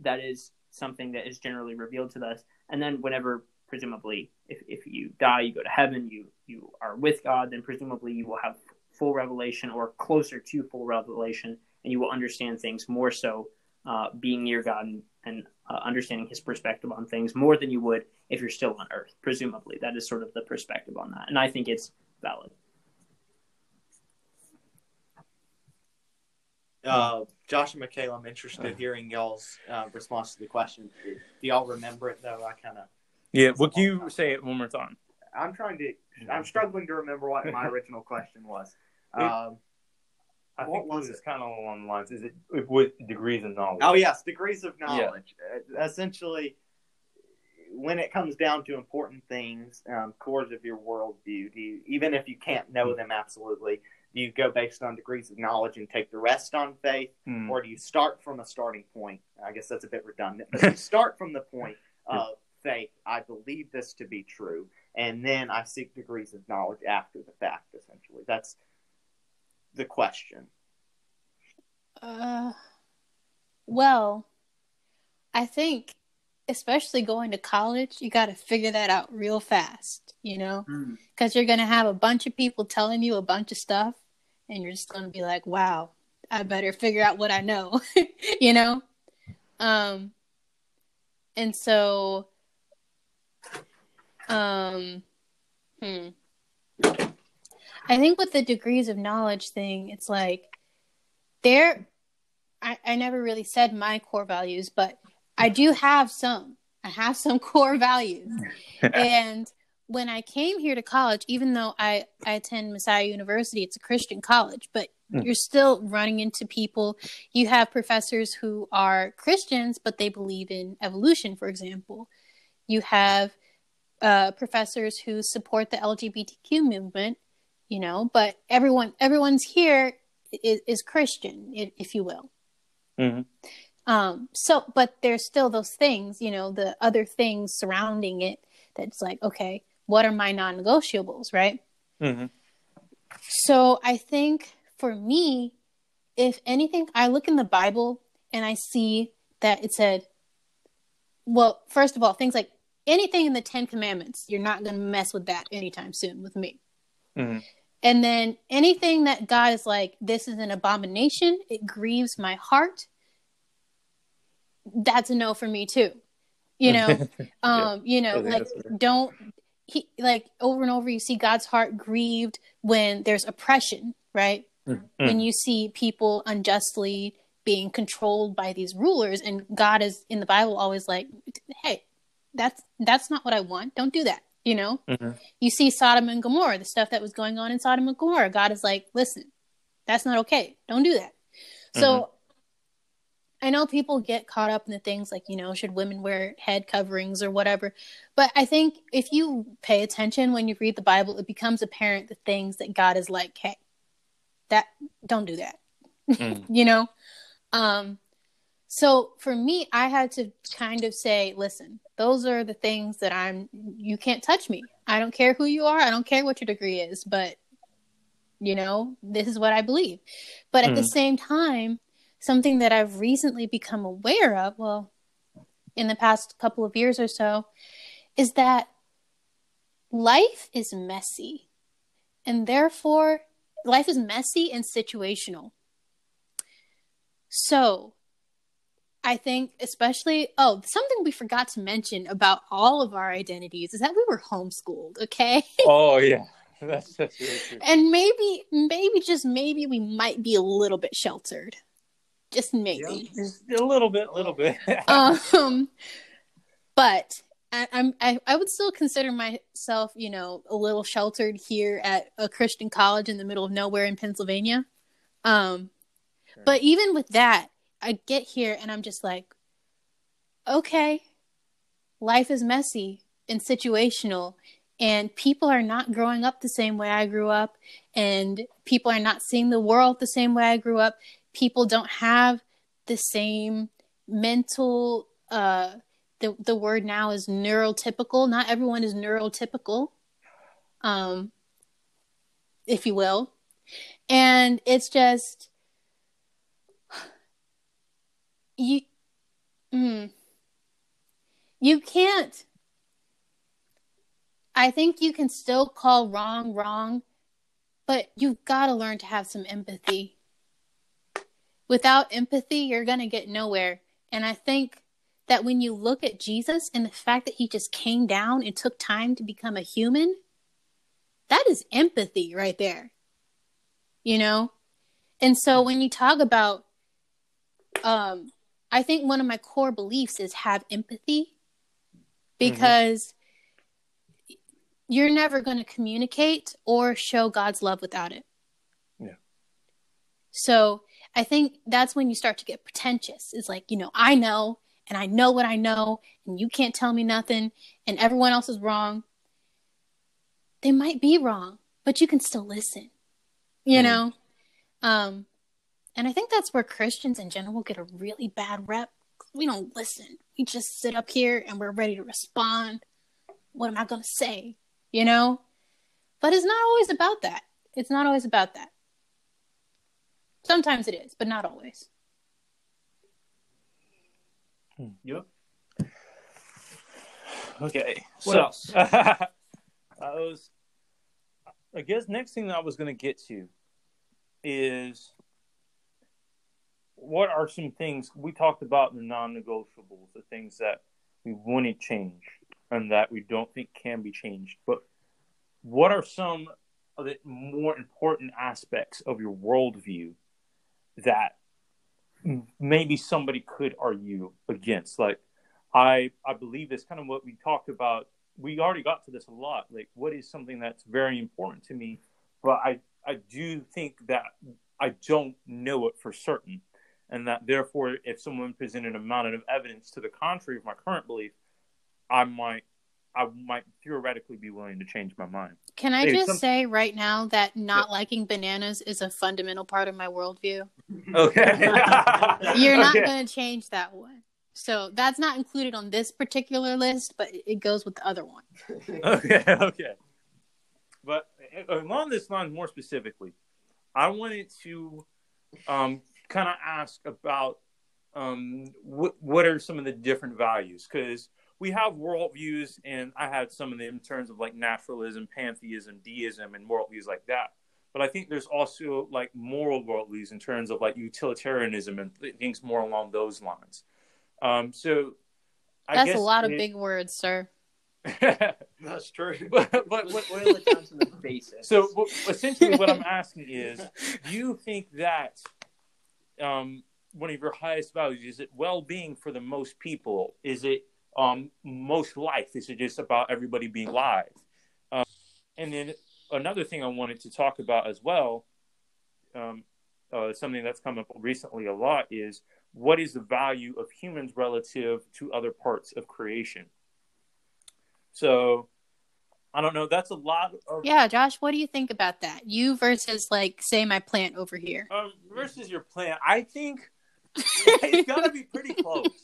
that is something that is generally revealed to us. And then whenever presumably if, if you die, you go to heaven, you you are with God, then presumably you will have full revelation or closer to full revelation, and you will understand things more so uh, being near God and, and uh, understanding His perspective on things more than you would if you're still on Earth. Presumably, that is sort of the perspective on that, and I think it's valid. Uh, Josh and Michaela, I'm interested in hearing y'all's uh, response to the question. Do y'all remember it though? I kind of. Yeah, would you say it one more time? I'm trying to. I'm struggling to remember what my original question was. Um, I what think was it? Kind of along the lines. Is it with degrees of knowledge? Oh yes, degrees of knowledge. Yeah. Uh, essentially, when it comes down to important things, um, cores of your worldview, do you, even if you can't know them absolutely, do you go based on degrees of knowledge and take the rest on faith, mm. or do you start from a starting point? I guess that's a bit redundant, but you start from the point of faith. I believe this to be true, and then I seek degrees of knowledge after the fact. Essentially, that's the question. Uh, well, I think especially going to college, you got to figure that out real fast, you know? Because mm. you're going to have a bunch of people telling you a bunch of stuff, and you're just going to be like, wow, I better figure out what I know, you know? Um, and so, um, hmm. I think with the degrees of knowledge thing, it's like there, I, I never really said my core values, but I do have some. I have some core values. and when I came here to college, even though I, I attend Messiah University, it's a Christian college, but mm. you're still running into people. You have professors who are Christians, but they believe in evolution, for example. You have uh, professors who support the LGBTQ movement, you know, but everyone everyone's here is, is Christian, if you will. Mm-hmm. Um, so, but there's still those things, you know, the other things surrounding it that's like, okay, what are my non negotiables, right? Mm-hmm. So I think for me, if anything, I look in the Bible and I see that it said, well, first of all, things like anything in the Ten Commandments, you're not going to mess with that anytime soon with me. Mm-hmm. And then anything that God is like, this is an abomination, it grieves my heart. That's a no for me too. You know, um, yeah. you know, like don't he like over and over you see God's heart grieved when there's oppression, right? Mm-hmm. When you see people unjustly being controlled by these rulers and God is in the Bible always like, hey, that's that's not what I want. Don't do that. You know, mm-hmm. you see Sodom and Gomorrah, the stuff that was going on in Sodom and Gomorrah. God is like, listen, that's not okay. Don't do that. Mm-hmm. So I know people get caught up in the things like, you know, should women wear head coverings or whatever. But I think if you pay attention when you read the Bible, it becomes apparent the things that God is like, hey, that don't do that. Mm. you know? Um So for me, I had to kind of say, listen, those are the things that I'm, you can't touch me. I don't care who you are. I don't care what your degree is, but you know, this is what I believe. But at mm. the same time, something that I've recently become aware of, well, in the past couple of years or so, is that life is messy. And therefore, life is messy and situational. So, I think, especially, oh, something we forgot to mention about all of our identities is that we were homeschooled, okay? Oh, yeah. That's, that's really true. And maybe, maybe, just maybe we might be a little bit sheltered. Just maybe. Yeah, just a little bit, a little bit. um, but I, I'm I, I would still consider myself, you know, a little sheltered here at a Christian college in the middle of nowhere in Pennsylvania. Um, but even with that, I get here and I'm just like, okay, life is messy and situational, and people are not growing up the same way I grew up, and people are not seeing the world the same way I grew up. People don't have the same mental uh the the word now is neurotypical. Not everyone is neurotypical, um, if you will, and it's just you. Mm, you can't. I think you can still call wrong wrong, but you've got to learn to have some empathy. Without empathy, you're going to get nowhere. And I think that when you look at Jesus and the fact that he just came down and took time to become a human, that is empathy right there. You know? And so when you talk about um I think one of my core beliefs is have empathy because mm-hmm. you're never going to communicate or show God's love without it. Yeah. So I think that's when you start to get pretentious. It's like, you know, I know and I know what I know, and you can't tell me nothing, and everyone else is wrong. They might be wrong, but you can still listen, you mm. know? Um, and I think that's where Christians in general get a really bad rep. We don't listen. We just sit up here and we're ready to respond. What am I going to say? You know? But it's not always about that. It's not always about that. Sometimes it is, but not always. Hmm. Yep. Okay. What so, else? I was. I guess next thing that I was going to get to is what are some things we talked about the non-negotiables, the things that we wouldn't change and that we don't think can be changed. But what are some of the more important aspects of your worldview that maybe somebody could argue against. Like, I I believe this kind of what we talked about. We already got to this a lot. Like, what is something that's very important to me, but I I do think that I don't know it for certain, and that therefore, if someone presented a mountain of evidence to the contrary of my current belief, I might I might theoretically be willing to change my mind. Can I just some... say right now that not yeah. liking bananas is a fundamental part of my worldview? Okay. You're not okay. going to change that one. So that's not included on this particular list, but it goes with the other one. okay, okay. But uh, along this line, more specifically, I wanted to um, kind of ask about um, what what are some of the different values because we have worldviews, and I had some of them in terms of like naturalism, pantheism, deism, and worldviews like that. But I think there's also like moral worldviews in terms of like utilitarianism and things more along those lines. Um, so I that's a lot of big words, sir. that's true. but, but, but boil it down to the basics. So essentially, what I'm asking is, do you think that um, one of your highest values is it well-being for the most people? Is it um, most life. Is it just about everybody being live. Um, and then another thing I wanted to talk about as well, um, uh, something that's come up recently a lot is what is the value of humans relative to other parts of creation? So I don't know. That's a lot of yeah, Josh. What do you think about that? You versus like say my plant over here. Um, versus your plant. I think it's gotta be pretty close.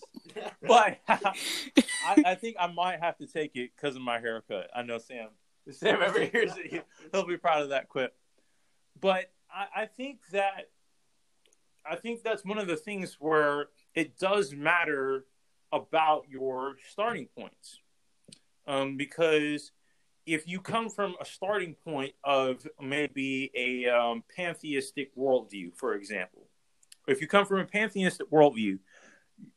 But I, I, think I might have to take it because of my haircut. I know Sam. If Sam ever hears it, he'll be proud of that quip. But I, I think that I think that's one of the things where it does matter about your starting points, um, because if you come from a starting point of maybe a um, pantheistic worldview, for example, if you come from a pantheistic worldview,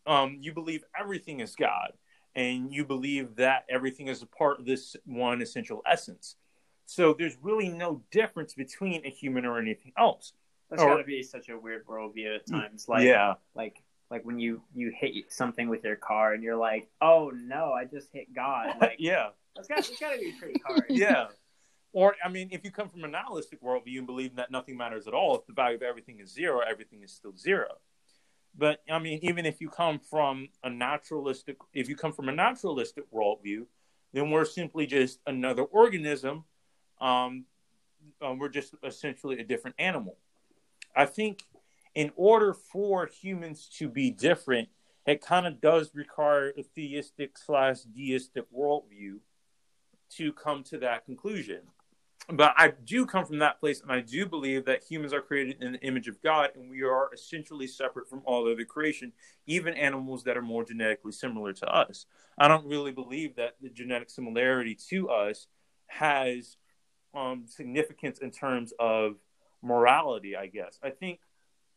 um, you believe everything is God, and you believe that everything is a part of this one essential essence. So there's really no difference between a human or anything else. That's or, got to be such a weird worldview at times. Like, yeah, like like when you you hit something with your car and you're like, oh no, I just hit God. Like, yeah, that's got that's got to be pretty hard. yeah. Or, I mean, if you come from a nihilistic worldview and believe that nothing matters at all, if the value of everything is zero, everything is still zero. But I mean, even if you come from a naturalistic, if you come from a naturalistic worldview, then we're simply just another organism. Um, um, we're just essentially a different animal. I think in order for humans to be different, it kind of does require a theistic slash deistic worldview to come to that conclusion. But I do come from that place, and I do believe that humans are created in the image of God, and we are essentially separate from all other creation, even animals that are more genetically similar to us. I don't really believe that the genetic similarity to us has um, significance in terms of morality, I guess. I think,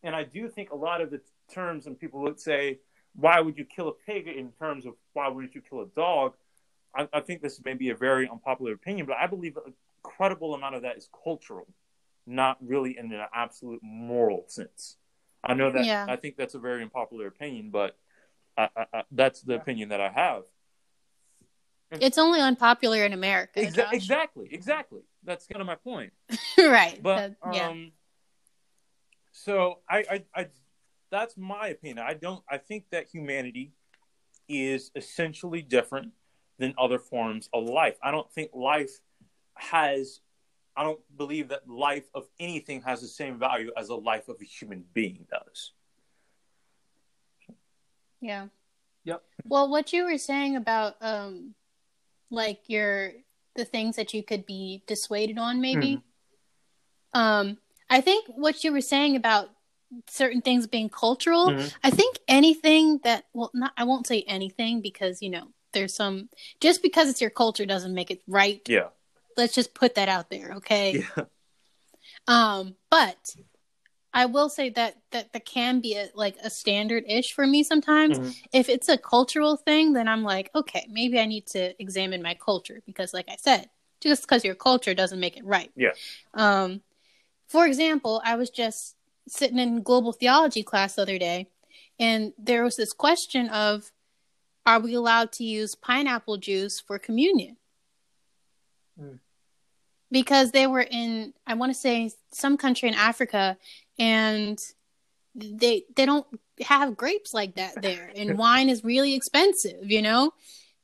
and I do think a lot of the terms, and people would say, why would you kill a pig in terms of why wouldn't you kill a dog? I, I think this may be a very unpopular opinion, but I believe an incredible amount of that is cultural, not really in an absolute moral sense. I know that yeah. I think that's a very unpopular opinion, but I, I, that's the opinion that I have. It's only unpopular in America. Exa- exactly, exactly. That's kind of my point. right. But yeah. um, so I, I, I, that's my opinion. I don't. I think that humanity is essentially different than other forms of life. I don't think life has. I don't believe that life of anything has the same value as a life of a human being does. Yeah. Yep. Well, what you were saying about um like your the things that you could be dissuaded on maybe. Mm-hmm. Um I think what you were saying about certain things being cultural, mm-hmm. I think anything that well not I won't say anything because you know there's some just because it's your culture doesn't make it right. Yeah. Let's just put that out there, okay? Yeah. Um, but I will say that that that can be a, like a standard ish for me sometimes. Mm-hmm. If it's a cultural thing, then I'm like, okay, maybe I need to examine my culture because, like I said, just because your culture doesn't make it right. Yeah. Um, for example, I was just sitting in global theology class the other day, and there was this question of, are we allowed to use pineapple juice for communion? Mm. Because they were in, I want to say, some country in Africa, and they they don't have grapes like that there and wine is really expensive you know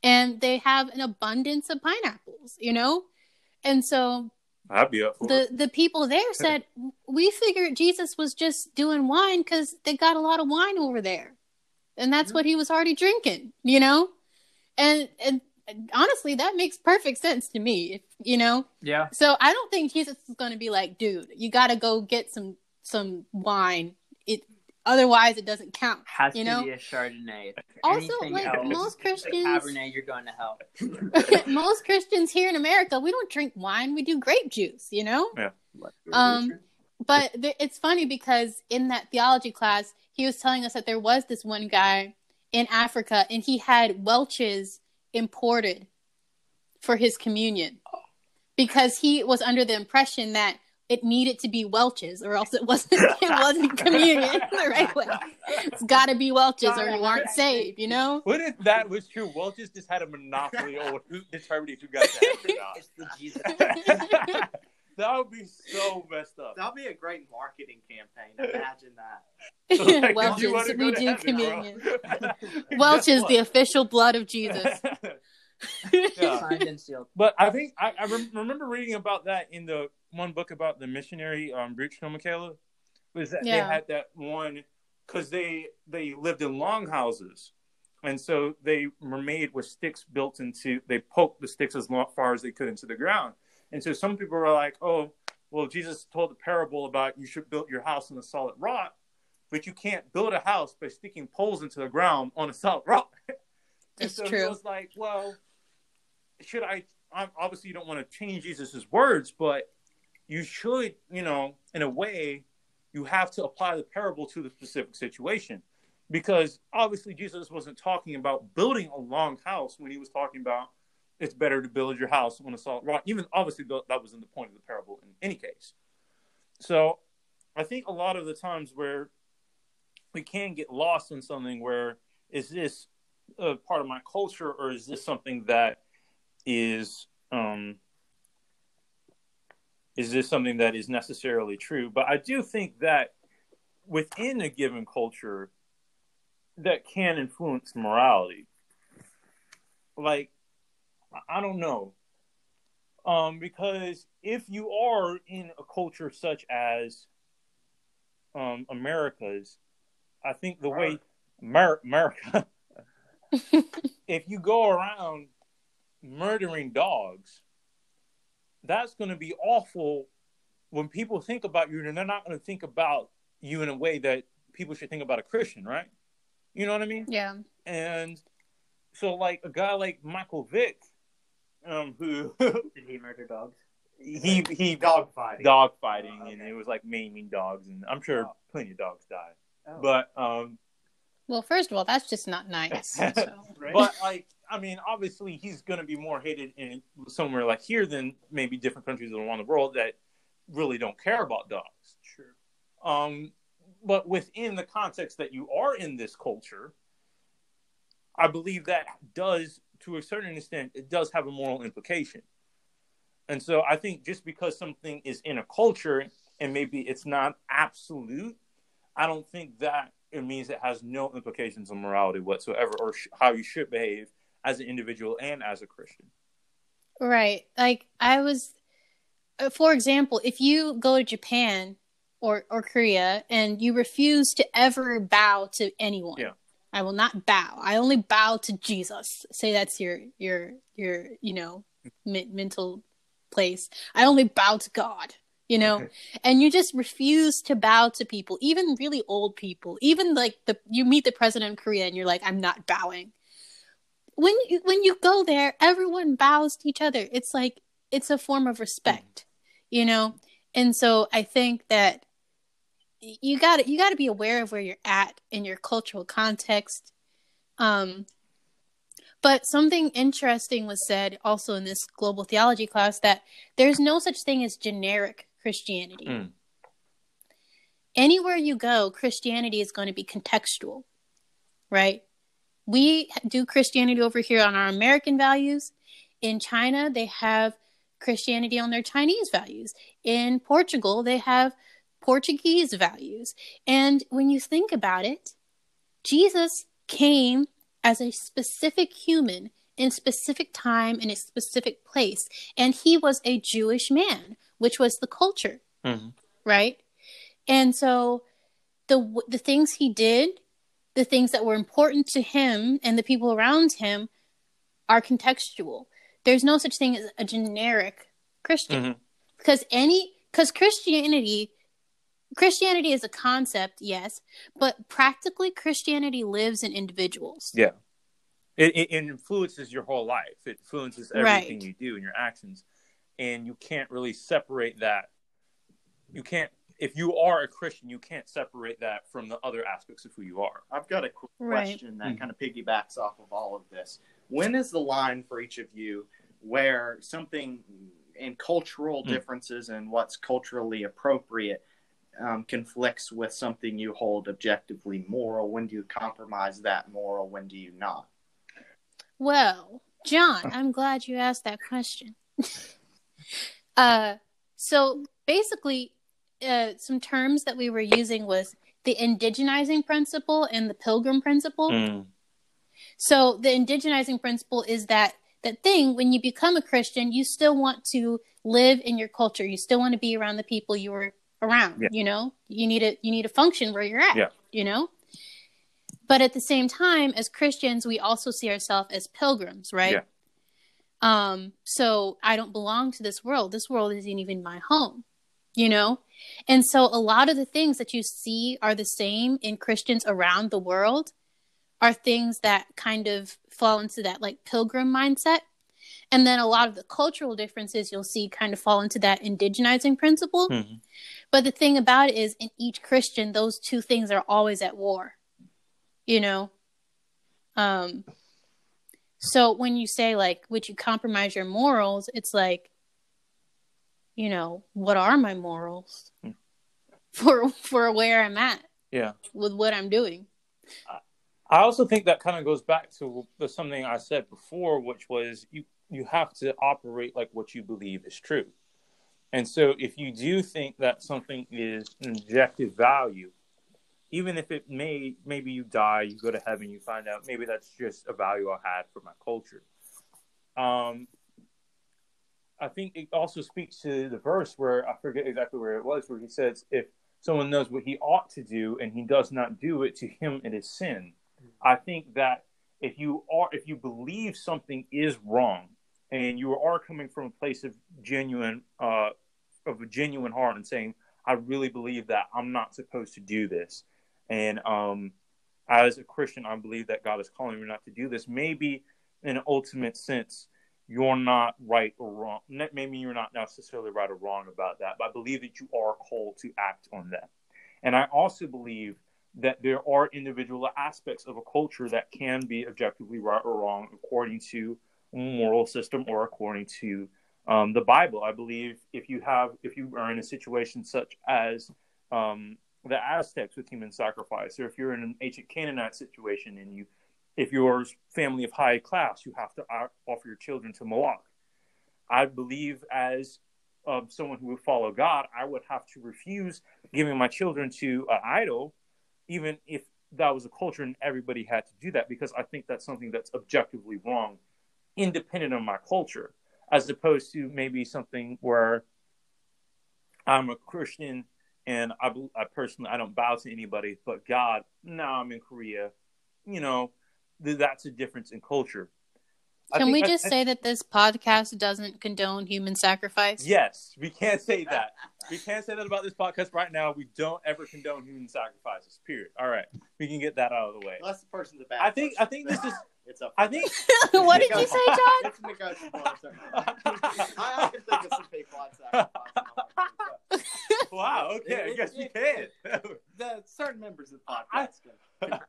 and they have an abundance of pineapples you know and so I'd be up for the it. the people there said we figured Jesus was just doing wine because they got a lot of wine over there, and that's mm-hmm. what he was already drinking, you know, and and honestly that makes perfect sense to me, if, you know. Yeah. So I don't think Jesus is going to be like, dude, you got to go get some some wine. It otherwise it doesn't count. Has you know? to be a Chardonnay. also, like else, most Christians, Cabernet, you're going to hell. most Christians here in America, we don't drink wine; we do grape juice. You know. Yeah. Um, but it's funny because in that theology class, he was telling us that there was this one guy in Africa, and he had Welch's imported for his communion because he was under the impression that it needed to be Welch's, or else it wasn't it wasn't communion the right way. It's got to be Welch's, or you aren't saved. You know. What if that was true? Welch's just had a monopoly over who determined if you got that or not. It's the Jesus. that would be so messed up. That'd be a great marketing campaign. Imagine that. like, Welch's, we do communion. Welch's, the official blood of Jesus. yeah. Signed and sealed. But I think I, I remember reading about that in the one book about the missionary um Bruce Michaela was that yeah. they had that one because they they lived in long houses, and so they were made with sticks built into. They poked the sticks as long, far as they could into the ground, and so some people were like, "Oh, well, Jesus told the parable about you should build your house on a solid rock, but you can't build a house by sticking poles into the ground on a solid rock." it's so true. It was like, well, should I? Obviously, you don't want to change Jesus's words, but you should, you know, in a way, you have to apply the parable to the specific situation because obviously Jesus wasn't talking about building a long house when he was talking about it's better to build your house on a solid rock. Even obviously that wasn't the point of the parable in any case. So I think a lot of the times where we can get lost in something where is this a part of my culture or is this something that is um, is this something that is necessarily true? But I do think that within a given culture, that can influence morality. Like, I don't know. Um, because if you are in a culture such as um, America's, I think the way Mer- America, if you go around murdering dogs, that's going to be awful when people think about you and they're not going to think about you in a way that people should think about a Christian, right? You know what I mean? Yeah. And so, like a guy like Michael Vick, um, who did he murder dogs? He he dog fighting, dog fighting, oh, okay. and it was like maiming dogs, and I'm sure oh. plenty of dogs died. Oh. But um, well, first of all, that's just not nice. So. right? But like, I mean, obviously, he's going to be more hated in somewhere like here than maybe different countries around the world that really don't care about dogs. True. Um, but within the context that you are in this culture, I believe that does, to a certain extent, it does have a moral implication. And so I think just because something is in a culture and maybe it's not absolute, I don't think that it means it has no implications on morality whatsoever or sh- how you should behave as an individual and as a Christian. Right. Like I was, uh, for example, if you go to Japan or or Korea and you refuse to ever bow to anyone. Yeah. I will not bow. I only bow to Jesus. Say that's your your your you know mental place. I only bow to God. You know, and you just refuse to bow to people, even really old people. Even like the you meet the president of Korea and you're like, I'm not bowing. When you when you go there, everyone bows to each other. It's like it's a form of respect, you know. And so I think that you got to you got to be aware of where you're at in your cultural context. Um but something interesting was said also in this global theology class that there's no such thing as generic christianity. Mm. anywhere you go christianity is going to be contextual right? We do christianity over here on our american values. In china they have christianity on their chinese values. In portugal they have Portuguese values. And when you think about it, Jesus came as a specific human in specific time in a specific place and he was a jewish man which was the culture mm-hmm. right and so the the things he did the things that were important to him and the people around him are contextual there's no such thing as a generic christian mm-hmm. because any because christianity Christianity is a concept, yes, but practically Christianity lives in individuals. Yeah. It, it, influences your whole life. It influences everything right. you do and your actions. And you can't really separate that. You can't, if you are a Christian, you can't separate that from the other aspects of who you are. I've got a quick right. question that mm-hmm. kind of piggybacks off of all of this. When is the line for each of you where something in cultural mm-hmm. differences and what's culturally appropriate um, conflicts with something you hold objectively moral? When do you compromise that moral? When do you not? Well, John, I'm glad you asked that question. uh, so basically, uh, some terms that we were using was the indigenizing principle and the pilgrim principle. Mm. So the indigenizing principle is that that thing when you become a Christian, you still want to live in your culture. You still want to be around the people you were around. Yeah. You know, you need to you need to function where you're at. Yeah. You know, But at the same time, as Christians, we also see ourselves as pilgrims, right? Yeah. Um, so I don't belong to this world. This world isn't even my home, you know? And so a lot of the things that you see are the same in Christians around the world are things that kind of fall into that like pilgrim mindset. And then a lot of the cultural differences you'll see kind of fall into that indigenizing principle. Mm-hmm. But the thing about it is, in each Christian, those two things are always at war. You know? Um, so when you say, like, would you compromise your morals? It's like, you know, what are my morals mm. for for where I'm at? Yeah. With what I'm doing. I also think that kind of goes back to something I said before, which was you you have to operate like what you believe is true. And so if you do think that something is an objective value, even if it may maybe you die, you go to heaven, you find out maybe that's just a value I had for my culture. Um, I think it also speaks to the verse where I forget exactly where it was, where he says, "If someone knows what he ought to do and he does not do it, to him it is sin." I think that if you are if you believe something is wrong and you are coming from a place of genuine uh, of a genuine heart and saying, I really believe that I'm not supposed to do this. And um, as a Christian, I believe that God is calling me not to do this. Maybe in an ultimate sense, you're not right or wrong. Maybe you're not necessarily right or wrong about that, but I believe that you are called to act on that. And I also believe that there are individual aspects of a culture that can be objectively right or wrong according to moral system or according to um, the Bible. I believe if you have if you are in a situation such as um, the Aztecs with human sacrifice, or if you're in an ancient Canaanite situation and you if you're family of high class, you have to offer your children to Moloch. I believe as um, someone who would follow God, I would have to refuse giving my children to an idol, even if that was a culture and everybody had to do that, because I think that's something that's objectively wrong, independent of my culture as opposed to maybe something where I'm a Christian and I, I personally I don't bow to anybody but God. Now I'm in Korea, you know, that's a difference in culture. Can we just I, say that this podcast doesn't condone human sacrifice? Yes, we can't say that. we can't say that about this podcast right now. We don't ever condone human sacrifices. Period. All right, we can get that out of the way. Unless the person's a bad. I think. Person. I think this is. It's up. I think. what did you say, John? It's negotiable. I, I can think of some people I'd sacrifice. wow. Okay. I guess you can. the certain members of the podcast.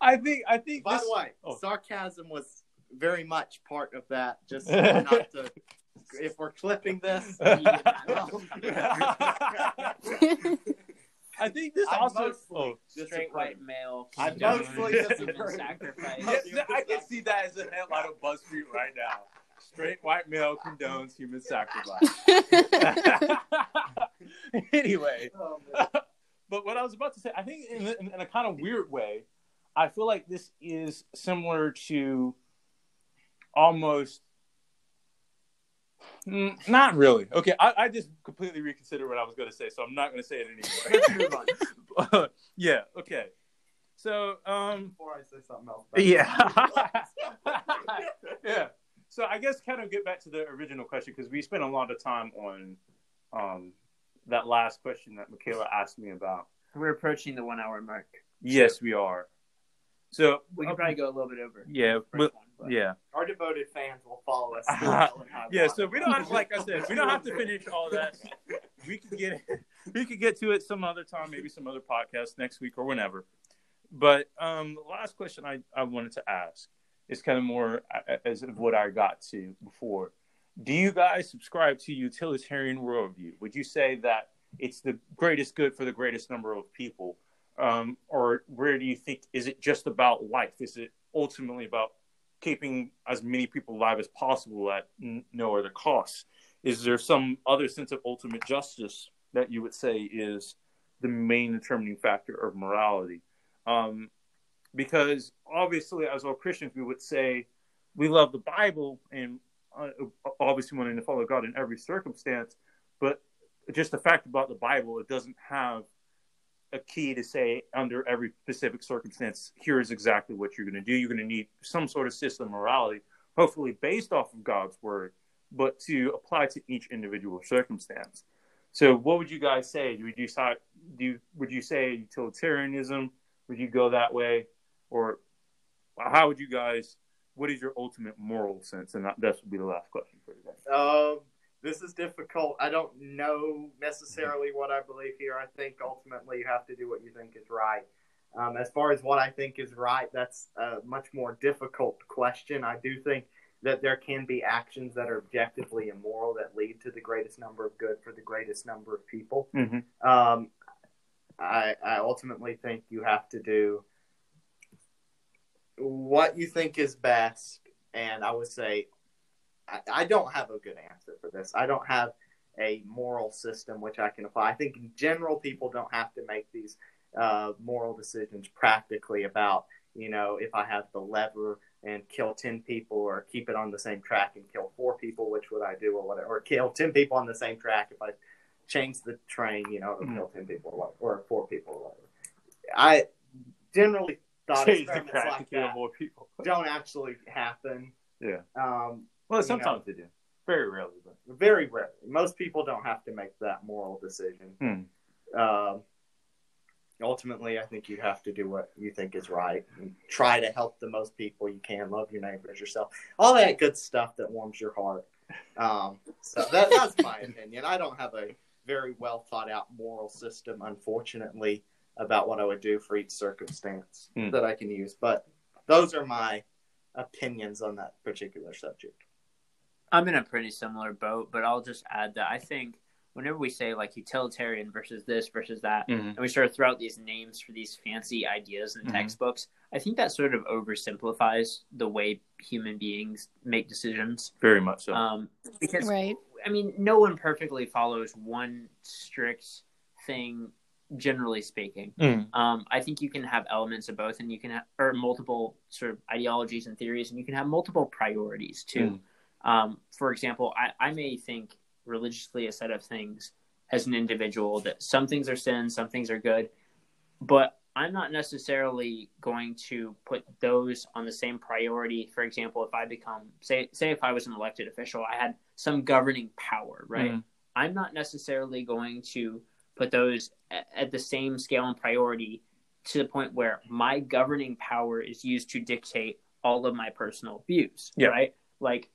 I think. I think. By this... the way, oh. sarcasm was very much part of that. Just not to. If we're clipping this. I think this I also oh, straight white male. I mostly disagree. Sacrifice. Yeah, I can see that as a headline of BuzzFeed right now. Straight white male condones human sacrifice. anyway, oh, but what I was about to say, I think in, in, in a kind of weird way, I feel like this is similar to almost Mm, not really. Okay, I, I, just completely reconsidered what I was going to say, so I'm not going to say it anymore. yeah. Okay. So, um, before I say something else. Yeah. yeah. So I guess kind of get back to the original question because we spent a lot of time on um, that last question that Michaela asked me about. We're approaching the one hour mark. Yes, we are. So we can probably go a little bit over. Yeah, but, one, yeah. Our devoted fans will follow us. yeah, so we don't have, like I said, we don't have to finish all that. We could get we could get to it some other time, maybe some other podcast next week or whenever. But um, the last question I, I wanted to ask is kind of more as of what I got to before. Do you guys subscribe to utilitarian worldview? Would you say that it's the greatest good for the greatest number of people? um, or where do you think is it just about life? Is it ultimately about keeping as many people alive as possible at n- no other cost? Is there some other sense of ultimate justice that you would say is the main determining factor of morality? Um, because obviously, as all Christians, we would say we love the Bible and uh, obviously wanting to follow God in every circumstance, but just the fact about the Bible, it doesn't have a key to say under every specific circumstance, here is exactly what you're going to do. You're going to need some sort of system of morality, hopefully based off of God's word, but to apply to each individual circumstance. So, what would you guys say? Do? Would you say utilitarianism? Would you go that way, or how would you guys? What is your ultimate moral sense? And that, that would be the last question for today. Um, this is difficult. I don't know necessarily what I believe here. I think ultimately you have to do what you think is right. Um, as far as what I think is right, that's a much more difficult question. I do think that there can be actions that are objectively immoral that lead to the greatest number of good for the greatest number of people. Mm-hmm. Um, I, I ultimately think you have to do what you think is best, and I would say I, I don't have a good answer for this. I don't have a moral system which I can apply. I think in general, people don't have to make these uh, moral decisions practically about, you know, if I have the lever and kill 10 people or keep it on the same track and kill four people, which would I do or whatever, or kill 10 people on the same track if I change the train, you know, to mm. kill 10 people or, or four people or whatever. I generally thought change experiments like that more people. don't actually happen. Yeah. Um, well, sometimes know, they do. Very rarely, but very rarely. Most people don't have to make that moral decision. Hmm. Um, ultimately, I think you have to do what you think is right and try to help the most people you can. Love your neighbors, yourself, all that good stuff that warms your heart. Um, so that, that's my opinion. I don't have a very well thought out moral system, unfortunately, about what I would do for each circumstance hmm. that I can use. But those are my opinions on that particular subject. I'm in a pretty similar boat, but I'll just add that I think whenever we say like utilitarian versus this versus that, mm-hmm. and we sort of throw out these names for these fancy ideas in mm-hmm. textbooks, I think that sort of oversimplifies the way human beings make decisions. Very much so. Um, because, right. I mean, no one perfectly follows one strict thing generally speaking. Mm. Um, I think you can have elements of both, and you can have or multiple sort of ideologies and theories, and you can have multiple priorities too. Mm. Um, for example, I, I may think religiously a set of things as an individual that some things are sin, some things are good, but I'm not necessarily going to put those on the same priority. For example, if I become say say if I was an elected official, I had some governing power, right? Mm. I'm not necessarily going to put those at, the same scale and priority to the point where my governing power is used to dictate all of my personal views, yeah. right? Like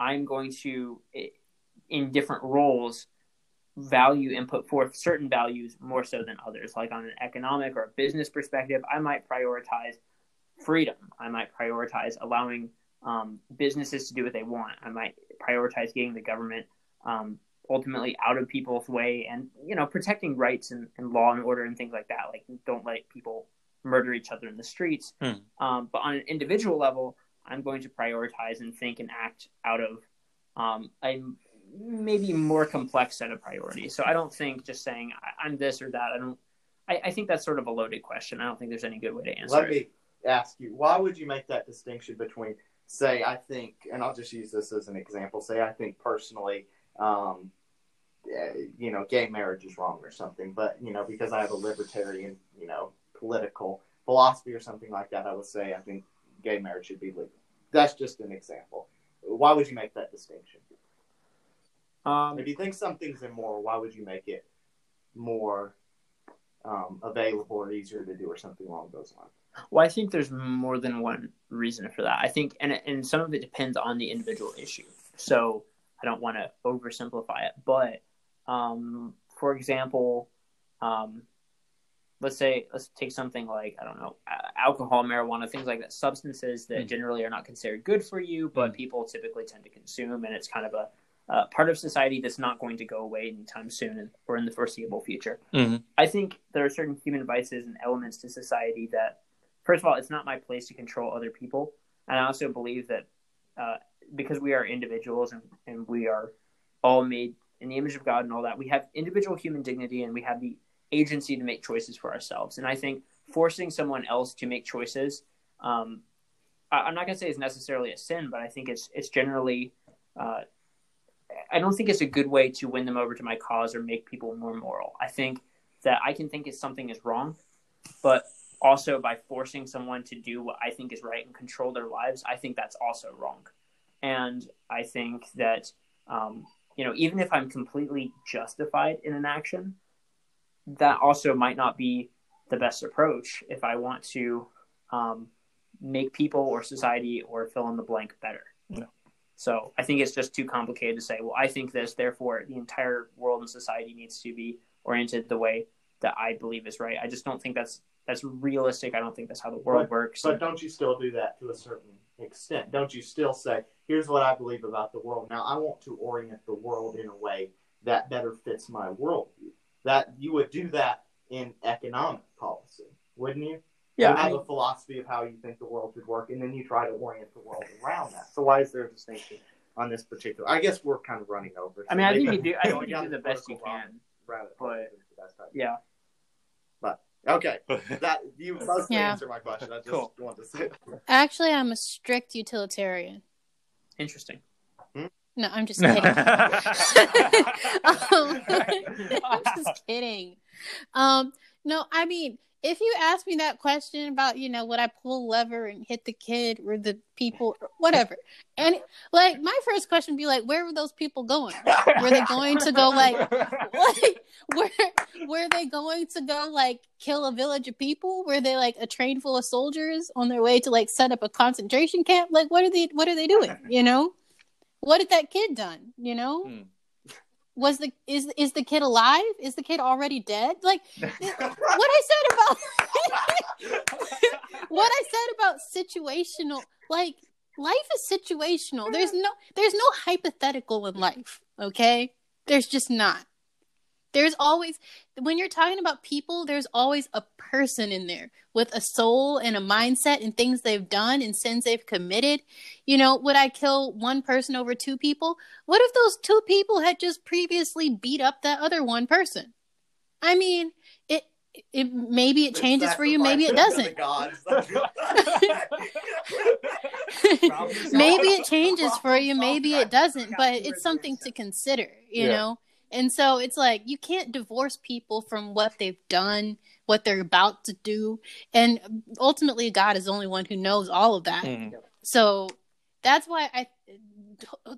I'm going to, in different roles, value and put forth certain values more so than others. Like on an economic or a business perspective, I might prioritize freedom. I might prioritize allowing um, businesses to do what they want. I might prioritize getting the government um, ultimately out of people's way and you know protecting rights and, and, law and order and things like that. Like don't let people murder each other in the streets. Hmm. Um, but on an individual level, I'm going to prioritize and think and act out of um, a maybe more complex set of priorities. So I don't think just saying I'm this or that. I don't. I, I think that's sort of a loaded question. I don't think there's any good way to answer. Let me ask you: Why would you make that distinction between, say, I think, and I'll just use this as an example. Say, I think personally, um, you know, gay marriage is wrong or something. But you know, because I have a libertarian, you know, political philosophy or something like that, I would say I think gay marriage should be legal. That's just an example. Why would you make that distinction? Um, if you think something's immoral, why would you make it more um, available or easier to do, or something along those lines? Well, I think there's more than one reason for that. I think, and and some of it depends on the individual issue. So I don't want to oversimplify it, but um, for example, um, let's say let's take something like I don't know alcohol, marijuana, things like that, substances that mm. generally are not considered good for you, but mm. people typically tend to consume, and it's kind of a uh, part of society that's not going to go away anytime soon or in the foreseeable future. Mm-hmm. I think there are certain human vices and elements to society that, first of all, it's not my place to control other people, and I also believe that uh, because we are individuals and, and we are all made in the image of God and all that, we have individual human dignity and we have the agency to make choices for ourselves. And I think forcing someone else to make choices, um, I, am not going to say is necessarily a sin, but I think it's it's generally uh, I don't think it's a good way to win them over to my cause or make people more moral. I think that I can think if something is wrong, but also by forcing someone to do what I think is right and control their lives, I think that's also wrong. And I think that, um, you know, even if I'm completely justified in an action, that also might not be the best approach if I want to um, make people or society or fill in the blank better. Yeah. So I think it's just too complicated to say, well, I think this, therefore the entire world and society needs to be oriented the way that I believe is right. I just don't think that's that's realistic. I don't think that's how the world but, works. But don't you still do that to a certain extent? Don't you still say, here's what I believe about the world. Now I want to orient the world in a way that better fits my worldview. That you would do that in economic policy, wouldn't you? Yeah, you have I mean, a philosophy of how you think the world should work, and then you try to orient the world around that. So why is there a distinction on this particular? I guess we're kind of running over. I mean, I think you do. I think you do the best you can. route but- rather than the best idea. Yeah. But, okay, that you mostly Yeah. answer my question. I just Cool. want to say. Actually, I'm a strict utilitarian. Interesting. No, I'm just kidding. um, I'm just kidding. Um, no, I mean, if you ask me that question about, you know, would I pull a lever and hit the kid or the people, or whatever, and like my first question would be like, where were those people going? Were they going to go like, like where were they going to go like kill a village of people? Were they like a train full of soldiers on their way to like set up a concentration camp? Like, what are they? What are they doing? You know, what had that kid done? You know. Hmm. Was the is is the kid alive? Is the kid already dead? Like what I said about what I said about situational like life is situational. There's no there's no hypothetical in life, okay? There's just not. There's always when you're talking about people, there's always a person in there with a soul and a mindset and things they've done and sins they've committed. You know, would I kill one person over two people? What if those two people had just previously beat up that other one person? I mean, it it maybe it changes for you, maybe it doesn't. maybe it changes for you, maybe it doesn't, but it's something to consider, you Yeah. know? And so it's like you can't divorce people from what they've done, what they're about to do. And ultimately, God is the only one who knows all of that. Mhm. So that's why I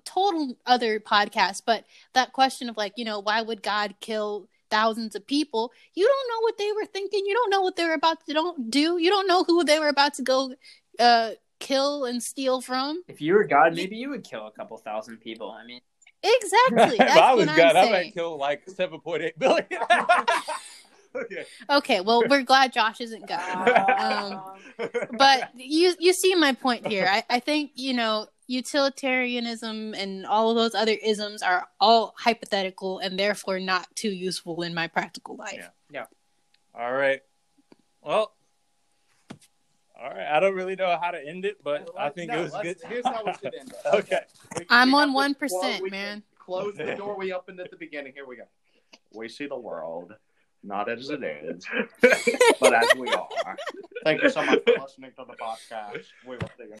total other podcast, but that question of like, you know, why would God kill thousands of people? You don't know what they were thinking. You don't know what they were about to don't do. You don't know who they were about to go uh kill and steal from. If you were God, maybe you would kill a couple thousand people. I mean, Exactly. if I was what God, I'm might kill like seven point eight billion. okay. Okay, well, we're glad Josh isn't God. Um, but you you see my point here. I, I think you know utilitarianism and all of those other isms are all hypothetical and therefore not too useful in my practical life. Yeah. Yeah. All right. Well. All right. I don't really know how to end it, but I think No, it was good. Here's how we should end it. okay. I'm on one the- well, percent, we can man. Close the door we opened at the beginning. Here we go. We see the world not as it is, but as we are. Thank you so much for listening to the podcast. We will see you.